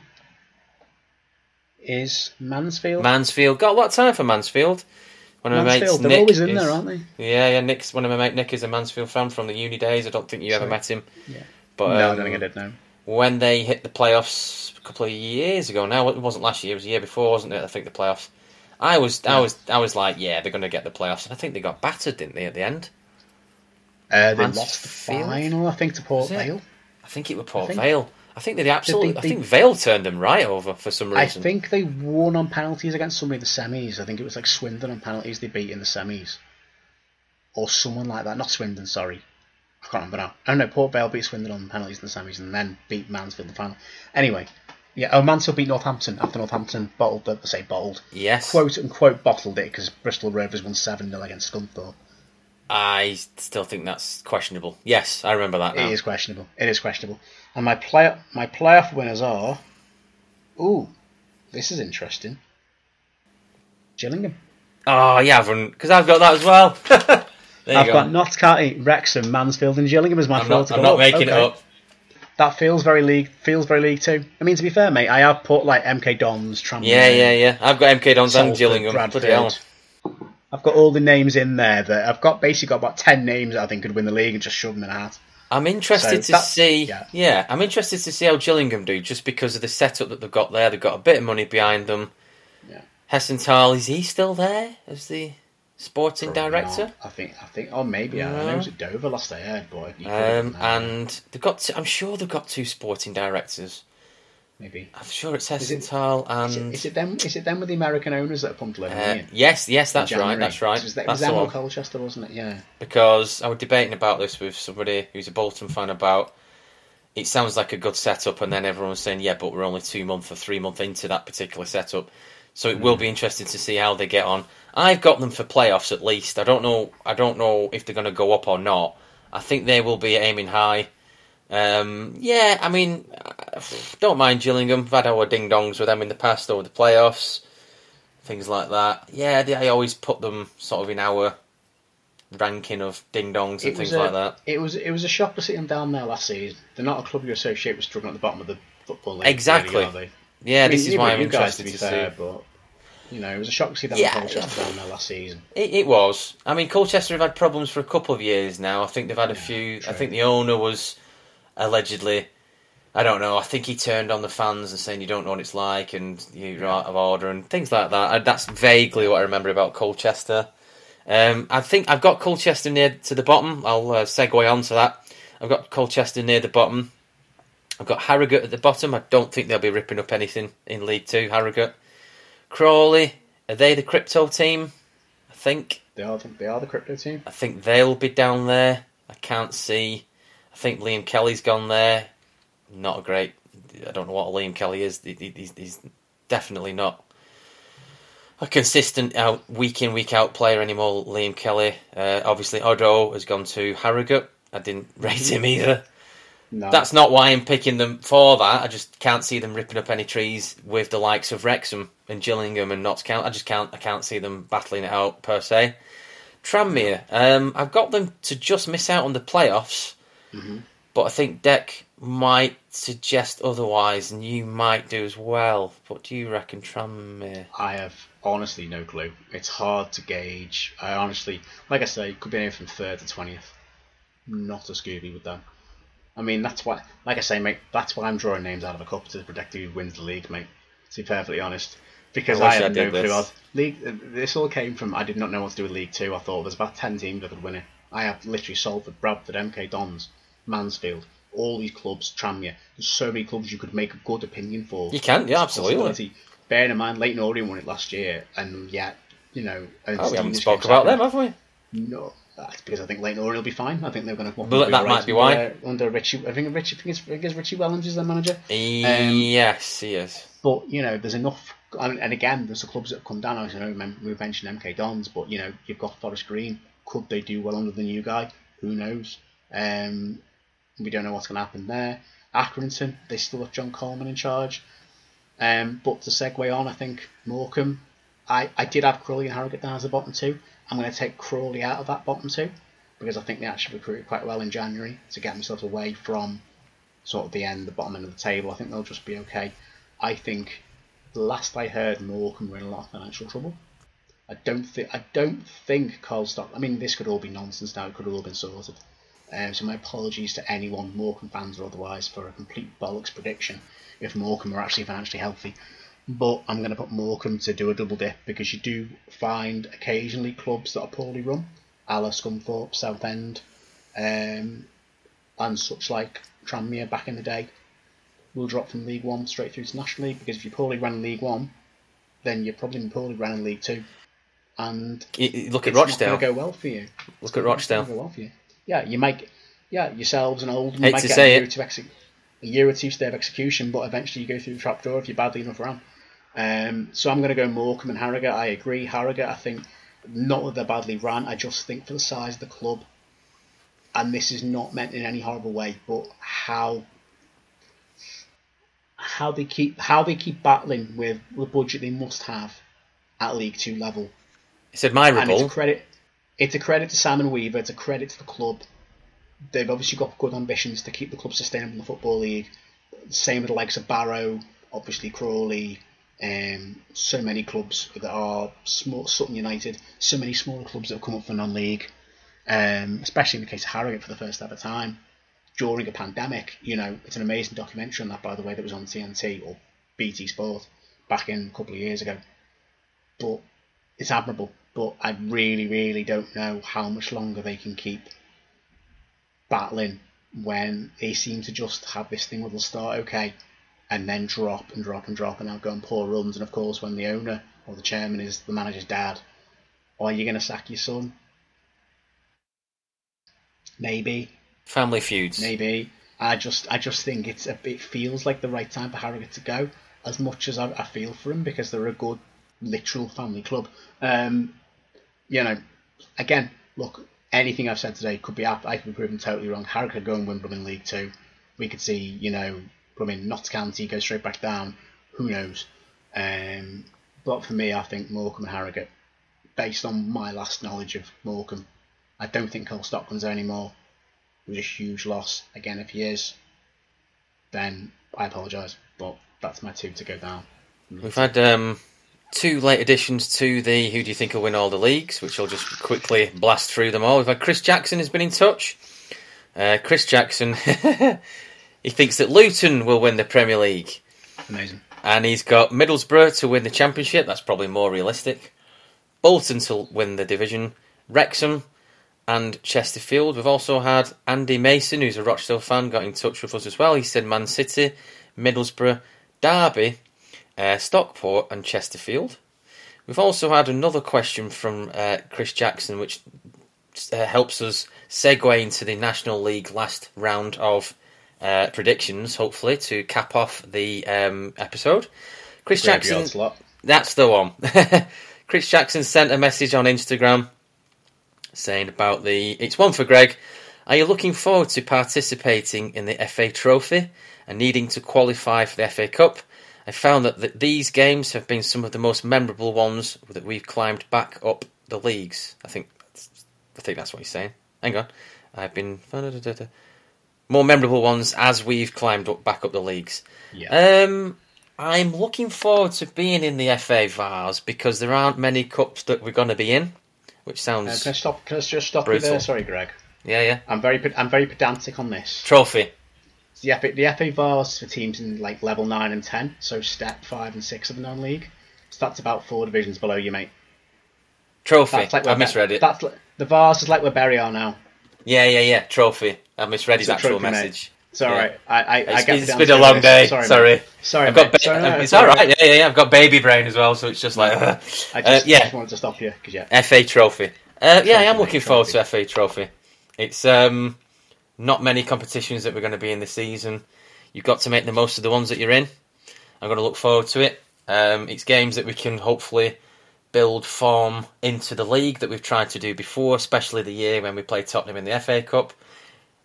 Is Mansfield? Mansfield got a lot of time for Mansfield. One of my mates, Mansfield, they're Nick, always in is- there, aren't they? Yeah, yeah. Nick's one of my mate Nick is a Mansfield fan from the uni days. I don't think you ever Sorry. met him. Yeah. But no, I um, don't think I did. No. when they hit the playoffs a couple of years ago. Now it wasn't last year; it was a year before, wasn't it? I think the playoffs. I was, I was, I was like, yeah, they're going to get the playoffs, and I think they got battered, didn't they, at the end? Uh, they Mansfield? lost the final, I think, to Port Vale. I think it was Port Vale. I think they absolutely. they- I think Vale turned them right over for some reason. I think they won on penalties against somebody in the semis. I think it was like Swindon on penalties they beat in the semis. Or someone like that. Not Swindon, sorry. I can't remember now. Oh, I don't know, Port Vale beat Swindon on penalties in the semis and then beat Mansfield in the final. Anyway, yeah, oh, Mansfield beat Northampton after Northampton bottled, the, say bottled, yes, quote unquote bottled it because Bristol Rovers won 7 0 against Scunthorpe. I still think that's questionable. Yes, I remember that now. It is questionable. It is questionable. And my play my playoff winners are. Ooh, this is interesting. Gillingham. Oh, yeah, because I've got that as well. [LAUGHS] I've go. got Notts County, Wrexham, Mansfield, and Gillingham as my I'm not, I'm not up. making it Okay. up. That feels very league. Feels very league too. I mean, to be fair, mate, I have put like MK Dons, Tranmere, Yeah, yeah, yeah. I've got MK Dons and Gillingham. Bradford. I've got all the names in there that I've got. Basically, got about ten names that I think could win the league and just shove them in a hat. I'm interested So to see. yeah. Yeah. I'm interested to see how Gillingham do, just because of the setup that they've got there. They've got a bit of money behind them. Yeah. Hessenthaler, is he still there as the sporting Probably director? not. I think. I think. Oh, maybe. I know No. it was at Dover last I heard, but could Um, have been there, and they've got. Two, I'm sure they've got two sporting directors. Maybe. I'm sure it's Is it- Hessenthaler Is it, and. is it them? Is it them with the American owners that pumped a load of money uh, yes, yes, that's right. That's right. It was, that, that's was the them or one. Colchester, wasn't it? Yeah. because I was debating about this with somebody who's a Bolton fan about it sounds like a good setup, and then everyone's saying, yeah, but we're only two months or three months into that particular setup. So it will be interesting to see how they get on. I've got them for playoffs at least. I don't know. I don't know if they're going to go up or not. I think they will be aiming high. Um, yeah, I mean, [SIGHS] don't mind Gillingham. I've had our ding dongs with them in the past over the playoffs, things like that. Yeah, they, I always put them sort of in our ranking of ding dongs and things a, like that. It was it was a shock to see them down there last season. They're not a club you associate with struggling at the bottom of the football league. Exactly. Really. Yeah, I mean, this is why I'm you guys, interested to be to fair, see. but you know, it was a shock to see them Yeah. Colchester down there last season. It, it was. I mean, Colchester have had problems for a couple of years now. I think they've had a Yeah, few. I think the owner was allegedly. I don't know. I think he turned on the fans and saying you don't know what it's like and you're out of order and things like that. Uh, That's vaguely what I remember about Colchester. Um, I think I've got Colchester near to the bottom. I'll uh, segue on to that. I've got Colchester near the bottom. I've got Harrogate at the bottom. I don't think they'll be ripping up anything in League Two. Harrogate, Crawley. Are they the crypto team? I think. They are the, they are the crypto team. I think they'll be down there. I can't see. I think Liam Kelly's gone there. Not a great. I don't know what Liam Kelly is. He- he- He's, he's definitely not a consistent out week in week out player anymore. Liam Kelly. Uh, obviously, Odo has gone to Harrogate. I didn't [LAUGHS] rate him either. No, That's not why I'm picking them for that. I just can't see them ripping up any trees with the likes of Wrexham and Gillingham and Notts County. I just can't. I can't see them battling it out per se. Tranmere. Um, I've got them to just miss out on the playoffs, Mm-hmm. but I think Deck might suggest otherwise, and you might do as well. What do you reckon, Tranmere? I have honestly no clue. It's hard to gauge. I honestly, like I say, could be anything from third to twentieth. Not a Scooby with them. I mean, that's why, like I say, mate, that's why I'm drawing names out of a cup to predict who wins the league, mate. To be perfectly honest, because I I, had no clue. this. League. This all came from I did not know what to do with League Two. I thought there's about ten teams that could win it. I have literally Salford, Bradford, MK Dons, Mansfield, all these clubs, Tranmere. There's so many clubs you could make a good opinion for. You can, yeah, absolutely. Bearing in mind, Leyton Orient won it last year, and yet, you know, and Oh, we haven't spoke about them, have we? No, that's because I think Leyton Orient will be fine. I think they're going to. But that might be why. uh, under Richie. I think Richie. I think it's, I think it's Richie Wellens is their manager. yes, he is. But you know, there's enough. Mean, and again, there's the clubs that have come down. I know we mentioned MK Dons, but you know, you've got Forest Green. Could they do well under the new guy? Who knows? Um, we don't know what's going to happen there. Accrington, they still have John Coleman in charge. Um, but to segue on, I think Morecambe. I, I did have Crawley and Harrogate down as the bottom two. I'm going to take Crawley out of that bottom two because I think they actually recruited quite well in January to get themselves away from sort of the end, the bottom end of the table. I think they'll just be okay. I think the last I heard, Morecambe were in a lot of financial trouble. I don't think I don't think Carl Stock. I mean, this could all be nonsense now. It could have all been sorted. Um, so my apologies to anyone, Morecambe fans or otherwise, for a complete bollocks prediction if Morecambe are actually financially healthy. But I'm going to put Morecambe to do a double dip because you do find occasionally clubs that are poorly run, a la Scunthorpe, Southend, um, and such like Tranmere back in the day, will drop from League One straight through to National League because if you're poorly run in League One, then you're probably poorly run in League Two, and Y- y- Look at Rochdale. not go well for you. Look at Rochdale. It's not gonna go well for you. Yeah, you might. Yeah, yourselves and old. Might to get say a year, it. or two exec- a year or two stay of execution, but eventually you go through the trapdoor if you're badly enough around. Um, so I'm going to go Morecambe and Harrogate. I agree. Harrogate, I think, not that they're badly ran. I just think for the size of the club, and this is not meant in any horrible way, but how how they keep how they keep battling with the budget they must have at League Two level It's and it's admirable. credit. It's a credit to Simon Weaver. It's a credit to the club. They've obviously got good ambitions to keep the club sustainable in the football league. Same with the likes of Barrow, obviously Crawley, um, so many clubs that are small. Sutton United, so many smaller clubs that have come up for non-league. Um, especially in the case of Harrogate for the first ever time during a pandemic. You know, it's an amazing documentary on that, by the way, that was on TNT or BT Sport back in a couple of years ago. but it's admirable. But I really, really don't know how much longer they can keep battling when they seem to just have this thing where they'll start okay and then drop and drop and drop and now go on poor runs. And of course, when the owner or the chairman is the manager's dad, are you going to sack your son? Maybe, Family feuds. maybe. I just, I just think it's a, it feels like the right time for Harrogate to go. As much as I, I feel for him because they're a good, literal family club. Um, you know, again, look, anything I've said today could be up. I could be proven totally wrong. Harrogate could go and win Brummie League Two. We could see, you know, Brummie Notts County go straight back down. Who knows? Um, but for me, I think Morecambe and Harrogate, based on my last knowledge of Morecambe, I don't think Cole Stockland's anymore. It was a huge loss. Again, if he is, then I apologise. But that's my two to go down. We've had um, two late additions to the Who Do You Think Will Win All the Leagues, which I'll just quickly blast through them all. We've had Chris Jackson has been in touch. Uh, Chris Jackson, [LAUGHS] he thinks that Luton will win the Premier League. Amazing. And he's got Middlesbrough to win the Championship. That's probably more realistic. Bolton to win the division. Wrexham and Chesterfield. We've also had Andy Mason, who's a Rochdale fan, got in touch with us as well. He said Man City, Middlesbrough, Derby, uh, Stockport, and Chesterfield. We've also had another question from uh, Chris Jackson, which uh, helps us segue into the National League last round of uh, predictions, hopefully, to cap off the um, episode. Chris Jackson. Slot. That's the one. [LAUGHS] Chris Jackson sent a message on Instagram saying about the. It's one for Greg. Are you looking forward to participating in the FA Trophy and needing to qualify for the FA Cup? I found that th- these games have been some of the most memorable ones that we've climbed back up the leagues. I think, I think that's what he's saying. Hang on, I've been more memorable ones as we've climbed up back up the leagues. Yeah. Um, I'm looking forward to being in the FA Vase because there aren't many cups that we're going to be in, which sounds Uh, can I stop? Can I just stop you there? Sorry, Greg. yeah, yeah. I'm very, I'm very pedantic on this. Trophy. The FA, the FA Vase for teams in like level nine and ten, so step five and six of the non-league. So that's about four divisions below you, mate. Trophy. That's like I misread it. That's like, the Vase is like where Bury are now. Yeah, yeah, yeah. Trophy. I misread his actual trophy, mate. message. It's all Yeah. right. I, I, I It's, get it's been a long day. Sorry, Sorry. Sorry, I've got ba- Sorry, no, it's all all right. Yeah, yeah, yeah. I've got baby brain as well, so it's just like uh, I uh, just, yeah. just wanted to stop you because yeah. FA Trophy. Uh, yeah, I am looking mate, forward trophy. to FA Trophy. It's um, not many competitions that we're going to be in this season. You've got to make the most of the ones that you're in. I'm going to look forward to it. Um, it's games that we can hopefully build form into the league that we've tried to do before, especially the year when we played Tottenham in the FA Cup.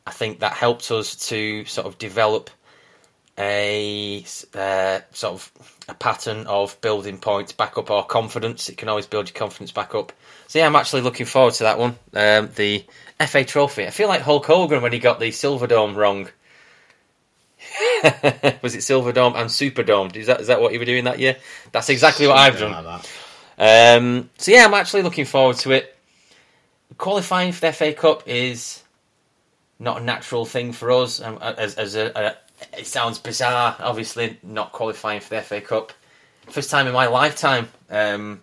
I think that helped us to sort of develop a uh, sort of a pattern of building points back up our confidence. It can always build your confidence back up. So yeah, I'm actually looking forward to that one. Um, the FA Trophy. I feel like Hulk Hogan when he got the Silverdome wrong. [LAUGHS] Was it Silverdome and Superdome? Is that is that what you were doing that year? That's exactly what I've done. like. Um, so yeah, I'm actually looking forward to it. Qualifying for the FA Cup is not a natural thing for us. Um, as as a, a, it sounds bizarre, obviously not qualifying for the FA Cup. First time in my lifetime. Um,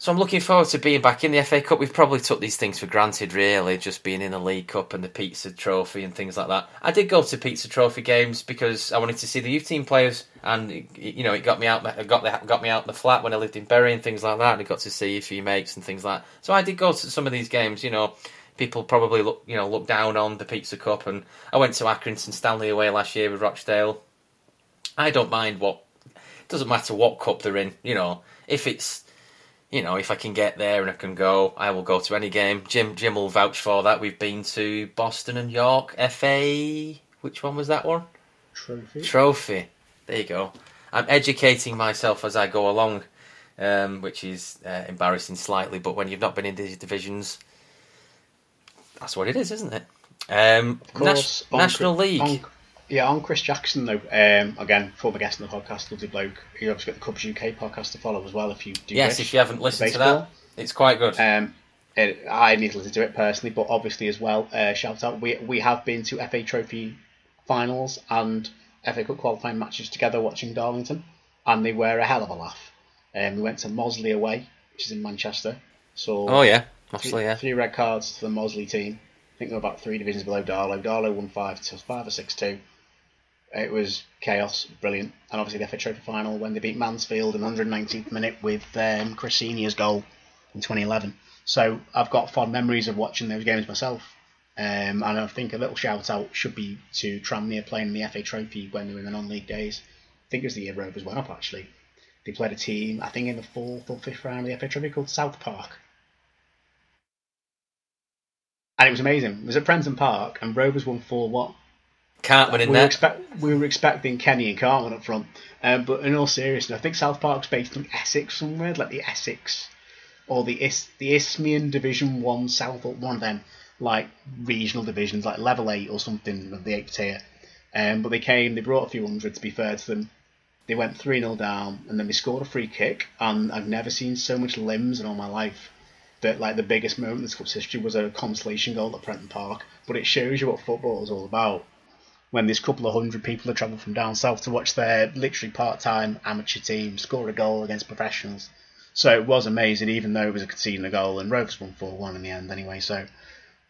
so I'm looking forward to being back in the FA Cup. We've probably took these things for granted, really, just being in the League Cup and the Pizza Trophy and things like that. I did go to Pizza Trophy games because I wanted to see the youth team players, and you know, it got me out. Got the, got me out the flat when I lived in Bury and things like that. And I got to see a few mates and things like that. So I did go to some of these games. You know, people probably look, you know, look down on the Pizza Cup, and I went to Accrington Stanley away last year with Rochdale. I don't mind what. It doesn't matter what cup they're in. You know, if it's you know, if I can get there and I can go, I will go to any game. Jim Jim will vouch for that. We've been to Boston and York FA. Which one was that one? Trophy. Trophy. There you go. I'm educating myself as I go along, um, which is uh, embarrassing slightly. But when you've not been in these divisions, that's what it is, isn't it? Um, Of course, Nas- on National League. on- yeah, on Chris Jackson though. Um, again, former guest on the podcast, lovely bloke. You obviously got the Cubs UK podcast to follow as well. If you do, yes, wish. if you haven't listened to that, it's quite good. Um, it, I need to listen to it personally, but obviously as well, uh, shout out. We we have been to FA Trophy finals and FA Cup qualifying matches together watching Darlington, and they were a hell of a laugh. Um, we went to Mossley away, which is in Manchester. So Oh yeah, three, Mossley. Yeah. three red cards to the Mossley team. I think they were about three divisions below Darlo. Darlo won five to five or six two. It was chaos, brilliant, and obviously the FA Trophy final when they beat Mansfield in the 119th minute with um, Chris Senior's goal in 2011. So I've got fond memories of watching those games myself. Um, and I think a little shout out should be to Tranmere playing in the FA Trophy when they were in the non-league days. I think it was the year Rovers went up actually. They played a team, I think in the fourth or fifth round of the FA Trophy called South Park. And it was amazing. It was at Prenton Park and Rovers won 4 1 Cartman in we were, there. expect, we were expecting Kenny and Cartman up front, um, but in all seriousness, I think South Park's based in Essex somewhere, like the Essex or the Is, the Isthmian Division One South, or one of them, like regional divisions, like level eight or something of the eighth tier. Um, but they came, they brought a few hundred. To be fair to them, they went three 0 down, and then they scored a free kick. And I've never seen so much limbs in all my life. That like the biggest moment in this club's history was a consolation goal at Prenton Park. But it shows you what football is all about when there's a couple of hundred people have travelled from down south to watch their literally part-time amateur team score a goal against professionals. So it was amazing, even though it was a conceding a goal, and Rovers won four-one in the end anyway. So,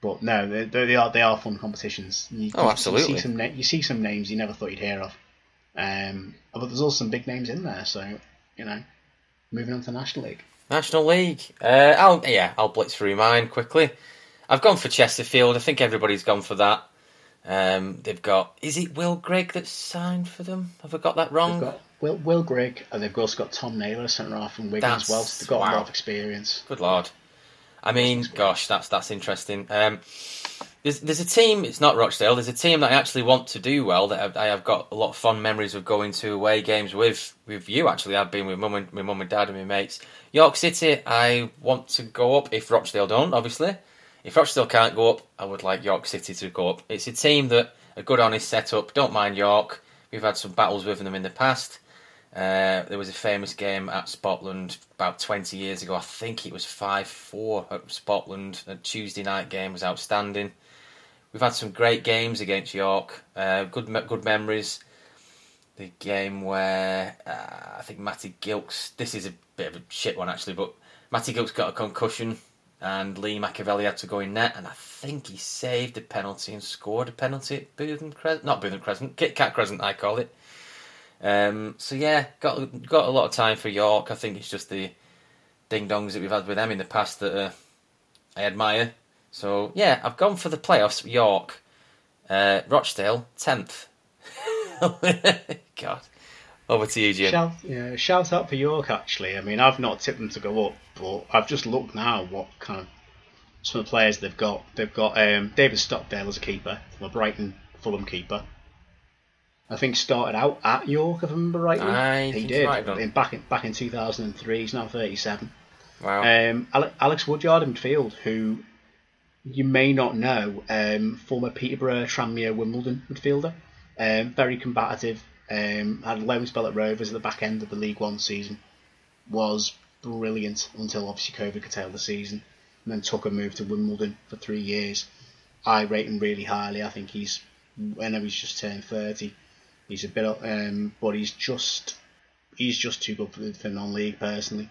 but no, they, they are they are fun competitions. You, Oh, absolutely. You see some you see some names you never thought you'd hear of, um, but there's also some big names in there. So you know, moving on to the National League. National League. Uh, I'll yeah, I'll blitz through mine quickly. I've gone for Chesterfield. I think everybody's gone for that. Um, they've got. Is it Will Grigg that's signed for them? Have I got that wrong? They've got Will, Will Grigg, and they've also got Tom Naylor, centre half from Wigan as well. So they've got a lot of experience. Good lord. I mean, gosh, that's that's interesting. Um, there's there's a team. It's not Rochdale. There's a team that I actually want to do well. That I've, I have got a lot of fond memories of going to away games with with you. Actually, I've been with mum and my mum and dad and my mates. York City. I want to go up if Rochdale don't. Obviously, if Rochdale can't go up, I would like York City to go up. It's a team that a good honest setup. Don't mind York. We've had some battles with them in the past. Uh, there was a famous game at Spotland about 20 years ago. I think it was 5 4 at Spotland. A Tuesday night game was outstanding. We've had some great games against York. Uh, good good memories. The game where uh, I think Matty Gilks. This is a bit of a shit one actually, but Matty Gilks got a concussion and Lee McEvilly had to go in net, and I think he saved a penalty and scored a penalty at Bootham Crescent. Not Bootham Crescent, Kit Kat Crescent, I call it. Um, so yeah, got got a lot of time for York. I think it's just the ding dongs that we've had with them in the past that uh, I admire. So yeah, I've gone for the playoffs. York, uh, Rochdale, tenth. [LAUGHS] God, over to you, Jim. Shout, yeah, shout out for York actually. I mean, I've not tipped them to go up, but I've just looked now what kind of some of the players they've got. They've got um, David Stockdale as a keeper, from a Brighton Fulham keeper. I think started out at York, if I remember rightly. I he did he might have in, back in back in 2003. He's now 37. Wow. Um, Alex Woodyard in midfield, who you may not know, um, former Peterborough, Tranmere, Wimbledon midfielder. Um, very combative. Um, had a loan spell at Rovers at the back end of the League One season. Was brilliant until obviously COVID curtailed the season, and then took moved to Wimbledon for three years. I rate him really highly. I think he's. I know he's just turned thirty. He's a bit, um, but he's just he's just too good for the for non-league personally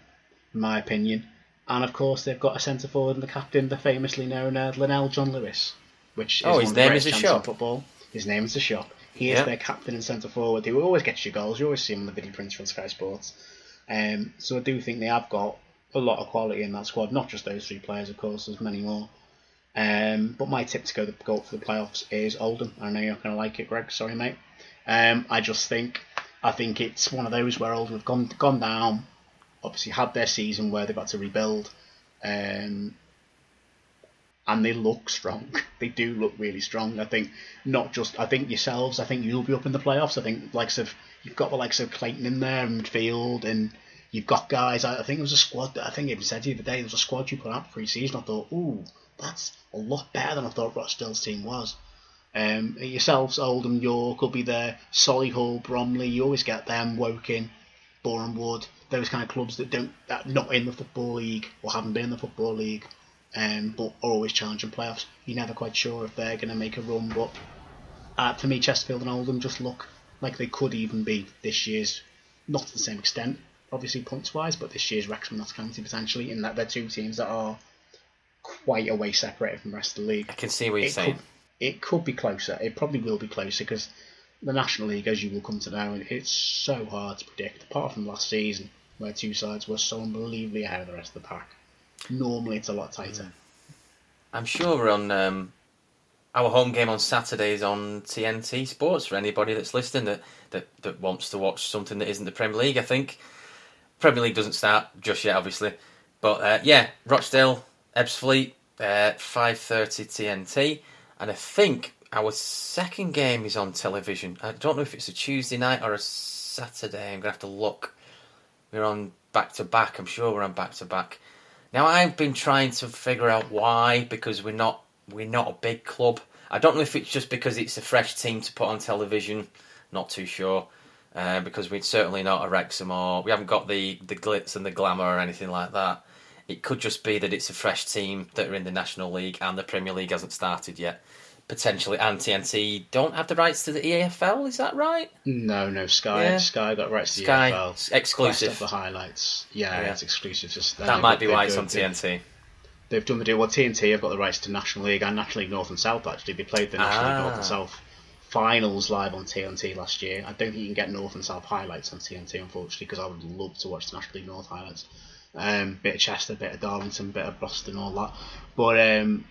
in my opinion. And of course, they've got a centre forward and the captain, the famously known uh, Lenell John Lewis, which is Oh, his name is a shop. football. His name is a shop. He is Yeah. their captain and centre forward. He always gets you goals. You always see him on the video prints from Sky Sports. Um, so I do think they have got a lot of quality in that squad. Not just those three players, of course. There's many more. Um, but my tip to go go up for the playoffs is Oldham. I know you're not going to like it, Greg. Sorry, mate. Um, I just think I think it's one of those where Oldham have gone gone down. Obviously, had their season where they've had to rebuild, um, and they look strong. [LAUGHS] They do look really strong. I think not just I think yourselves. I think you'll be up in the playoffs. I think likes of you've got the likes of Clayton in there in midfield, and you've got guys. I, think it was a squad I think I even said to the other day. There was a squad you put out pre-season. I thought, ooh, that's a lot better than I thought Rochdale's team was. Um, yourselves, Oldham, York will be there. Solihull, Bromley, you always get them. Woking, Boreham Wood, those kind of clubs that don't that not in the football league or haven't been in the football league, um, but are always challenging playoffs. You're never quite sure if they're going to make a run, but uh, for me, Chesterfield and Oldham just look like they could even be this year's, not to the same extent, obviously points wise, but this year's Wrexham Notts County potentially, in that they're two teams that are quite a way separated from the rest of the league. I can see what you're it saying. Could, it could be closer. It probably will be closer because the National League, as you will come to know, it's so hard to predict. Apart from last season, where two sides were so unbelievably ahead of the rest of the pack. Normally, it's a lot tighter. I'm sure we're on um, our home game on Saturdays on TNT Sports for anybody that's listening that, that, that wants to watch something that isn't the Premier League. I think Premier League doesn't start just yet, obviously, but uh, yeah, Rochdale, Ebbsfleet, uh, five thirty TNT, and I think our second game is on television. I don't know if it's a Tuesday night or a Saturday. I'm gonna have to look. We're on back to back. I'm sure we're on back to back. Now I've been trying to figure out why because we're not we're not a big club. I don't know if it's just because it's a fresh team to put on television. Not too sure. Uh, because we're certainly not a Wrexham or we haven't got the, the glitz and the glamour or anything like that. It could just be that it's a fresh team that are in the National League and the Premier League hasn't started yet. Potentially, and TNT don't have the rights to the EFL. Is that right? No, no, Sky. Yeah. Sky got rights to the EFL. exclusive. Of the highlights. Yeah, Yeah. it's exclusive. Just that might be why it's on TNT. They've done the deal. Well, TNT have got the rights to National League and National League North and South. Actually, they played the National League North Ah. and South finals live on TNT last year. I don't think you can get North and South highlights on TNT, unfortunately, because I would love to watch the National League North highlights. Um, bit of Chester, bit of Darlington, bit of Boston, all that. But um,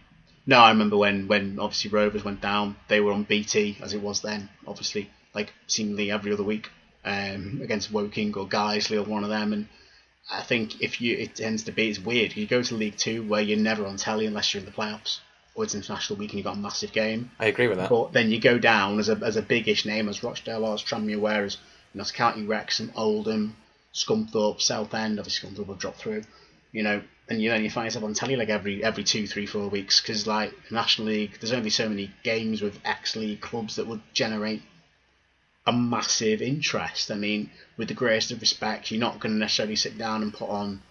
no, I remember when when obviously Rovers went down, they were on BT as it was then. Obviously, like seemingly every other week um, against Woking or Guiseley or one of them, and I think if you it tends to be it's weird. You go to League Two where you're never on telly unless you're in the playoffs or it's international week and you've got a massive game. I agree with that. But then you go down as a as a big-ish name as Rochdale or as Tranmere, whereas Notts County, Wrexham, Oldham, Scunthorpe, Southend. Obviously, Scunthorpe will drop through. You know, and you then you find yourself on telly like every every two, three, four weeks because like National League, there's only so many games with X League clubs that would generate a massive interest. I mean, with the greatest of respect, you're not going to necessarily sit down and put on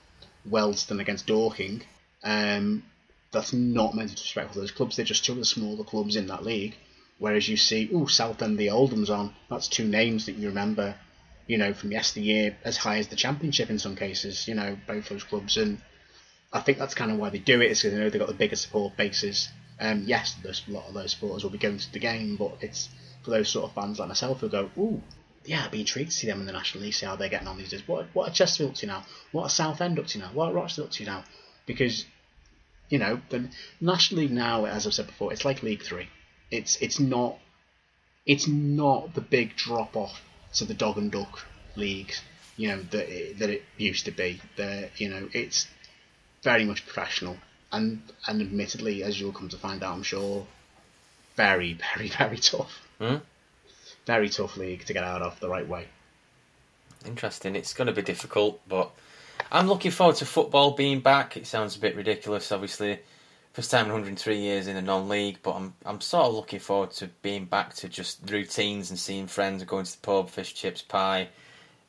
Wealdstone against Dorking. Um, that's not meant to disrespect those clubs. They're just two of the smaller clubs in that league. Whereas you see, oh, Southend, the Oldham's on. That's two names that you remember, you know, from yesteryear, as high as the Championship in some cases. You know, both those clubs, and I think that's kind of why they do it. Is because they know they've got the bigger support bases. Um, yes, a lot of those supporters will be going to the game, but it's for those sort of fans like myself who go, ooh, yeah, I'd be intrigued to see them in the National League, see how they're getting on these days. What what are Chesterfield up to now? What are Southend up to now? What are Rochdale up to now? Because you know the National League now, as I've said before, it's like League Three. It's it's not it's not the big drop off to the dog and duck leagues. You know that it, that it used to be. The you know it's very much professional and and admittedly, as you'll come to find out, I'm sure, very [LAUGHS] very very tough. Hmm? Very tough league to get out of the right way. Interesting. It's going to be difficult, but I'm looking forward to football being back. It sounds a bit ridiculous, obviously. First time in 103 years in a non-league, but I'm I'm sort of looking forward to being back to just routines and seeing friends, and going to the pub, fish, chips, pie,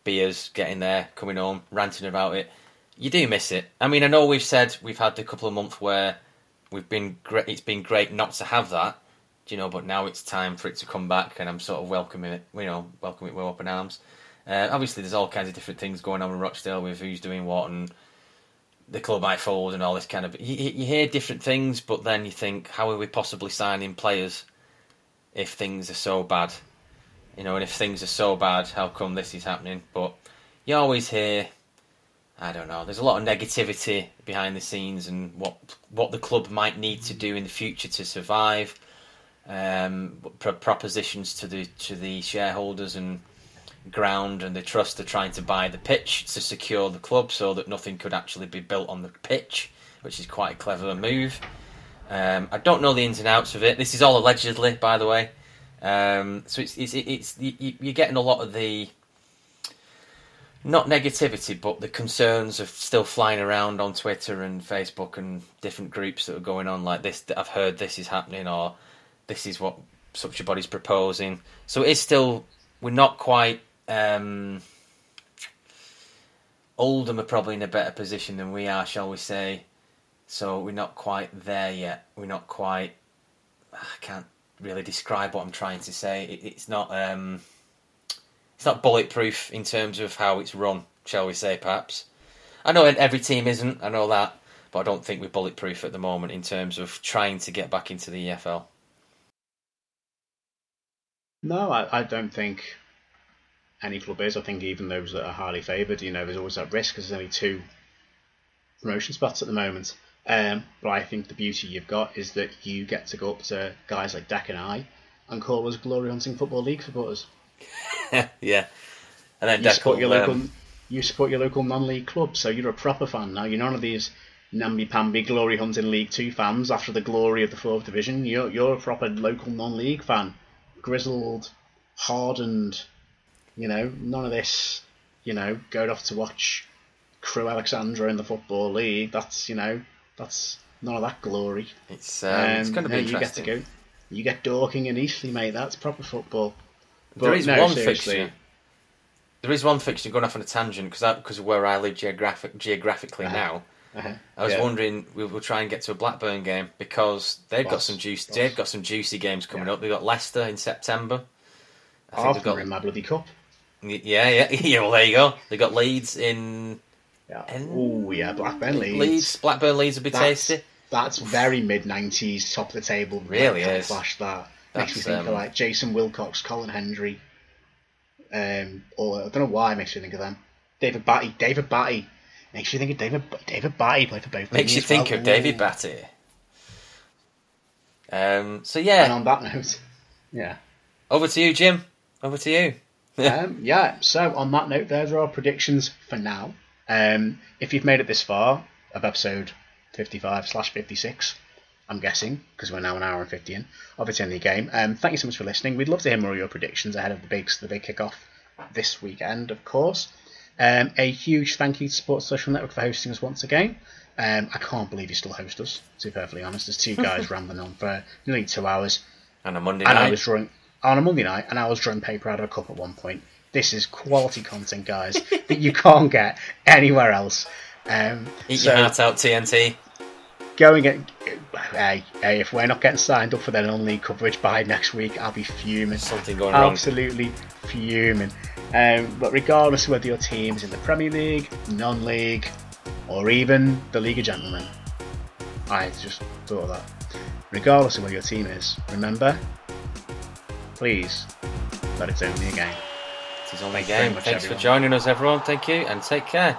beers, getting there, coming home, ranting about it. You do miss it. I mean, I know we've said we've had a couple of months where we've been great. It's been great not to have that, do you know. But now it's time for it to come back, and I'm sort of welcoming it. You know, welcoming it with open arms. Uh, obviously, there's all kinds of different things going on in Rochdale with who's doing what and the club might fold and all this kind of. You, you hear different things, but then you think, how are we possibly signing players if things are so bad? You know, and if things are so bad, how come this is happening? But you always hear, I don't know. There's a lot of negativity behind the scenes and what what the club might need to do in the future to survive. Um, pro- propositions to the to the shareholders and ground and the trust are trying to buy the pitch to secure the club so that nothing could actually be built on the pitch, which is quite a clever move. Um, I don't know the ins and outs of it. This is all allegedly, by the way. Um, so it's it's, it's you, you're getting a lot of the not negativity, but the concerns of still flying around on Twitter and Facebook and different groups that are going on like this. I've heard this is happening or this is what such a body's proposing. So it is still we're not quite. Um, Oldham are probably in a better position than we are, shall we say? So we're not quite there yet. We're not quite. I can't really describe what I'm trying to say. It, it's not. Um, it's not bulletproof in terms of how it's run. shall we say, perhaps. I know every team isn't, I know that, but I don't think we're bulletproof at the moment in terms of trying to get back into the EFL. No, I, I don't think any club is. I think even those that are highly favoured, you know, there's always that risk because there's only two promotion spots at the moment. Um, but I think the beauty you've got is that you get to go up to guys like Deck and I and call us Glory Hunting Football League supporters. [LAUGHS] yeah, and then you Deck support your local, um, you support your local non-league club, so you're a proper fan now. You're none of these namby-pamby Glory Hunting League Two fans after the glory of the fourth division. You're you're a proper local non-league fan, grizzled, hardened. You know, none of this. You know, going off to watch Crewe Alexandra in the football league. That's you know, that's none of that glory. it's um, it's Um, going to no, be you get to interesting. go. You get Dorking and Eastleigh, mate. That's proper football. There But is no, one seriously. fixture. There is one fixture going off on a tangent because because of where I live geographic geographically Uh-huh. now. Uh-huh. I was Yeah. wondering we will try and get to a Blackburn game because they've got some juice. boss. They've got some juicy games coming Yeah. up. They've got Leicester in September. I think Half they've got in my bloody cup. yeah yeah [LAUGHS] yeah. Well, there you go. They got Leeds in Yeah. Oh yeah, Blackburn Leeds. Leeds. Blackburn Leeds would be That's, tasty. that's very mid '90s, top of the table. Really like, is. Flash that makes me think um, of like Jason Wilcox, Colin Hendry. Um, or I don't know why it makes me think of them. David Batty. David Batty makes you think of David. David Batty played for both. Makes you think well. of David. Batty. Um. So yeah. And on that note, yeah. over to you, Jim. Over to you. [LAUGHS] um, yeah, so on that note, those are our predictions for now. Um, if you've made it this far of episode 55 slash 56, I'm guessing, because we're now an hour and 50 in, of It's Only a Game, um, thank you so much for listening. We'd love to hear more of your predictions ahead of the big, the big kickoff this weekend, of course. Um, a huge thank you to Sports Social Network for hosting us once again. Um, I can't believe you still host us, to be perfectly honest. There's two [LAUGHS] guys rambling on for nearly two hours And a Monday and I was drawing on a Monday night, and I was drawing paper out of a cup at one point. This is quality content, guys, that you [LAUGHS] can't get anywhere else. Um, Eat so your heart out, TNT. Going at hey, hey, if we're not getting signed up for the non-league coverage by next week, I'll be fuming. Something going wrong. Absolutely fuming. Um, but regardless of whether your team is in the Premier League, non-league, or even the League of Gentlemen, I just thought of that. Regardless of where your team is, remember, please, that it's only a game. It is only a Thank you very game. Thanks everyone. for joining us, everyone. Thank you, and take care.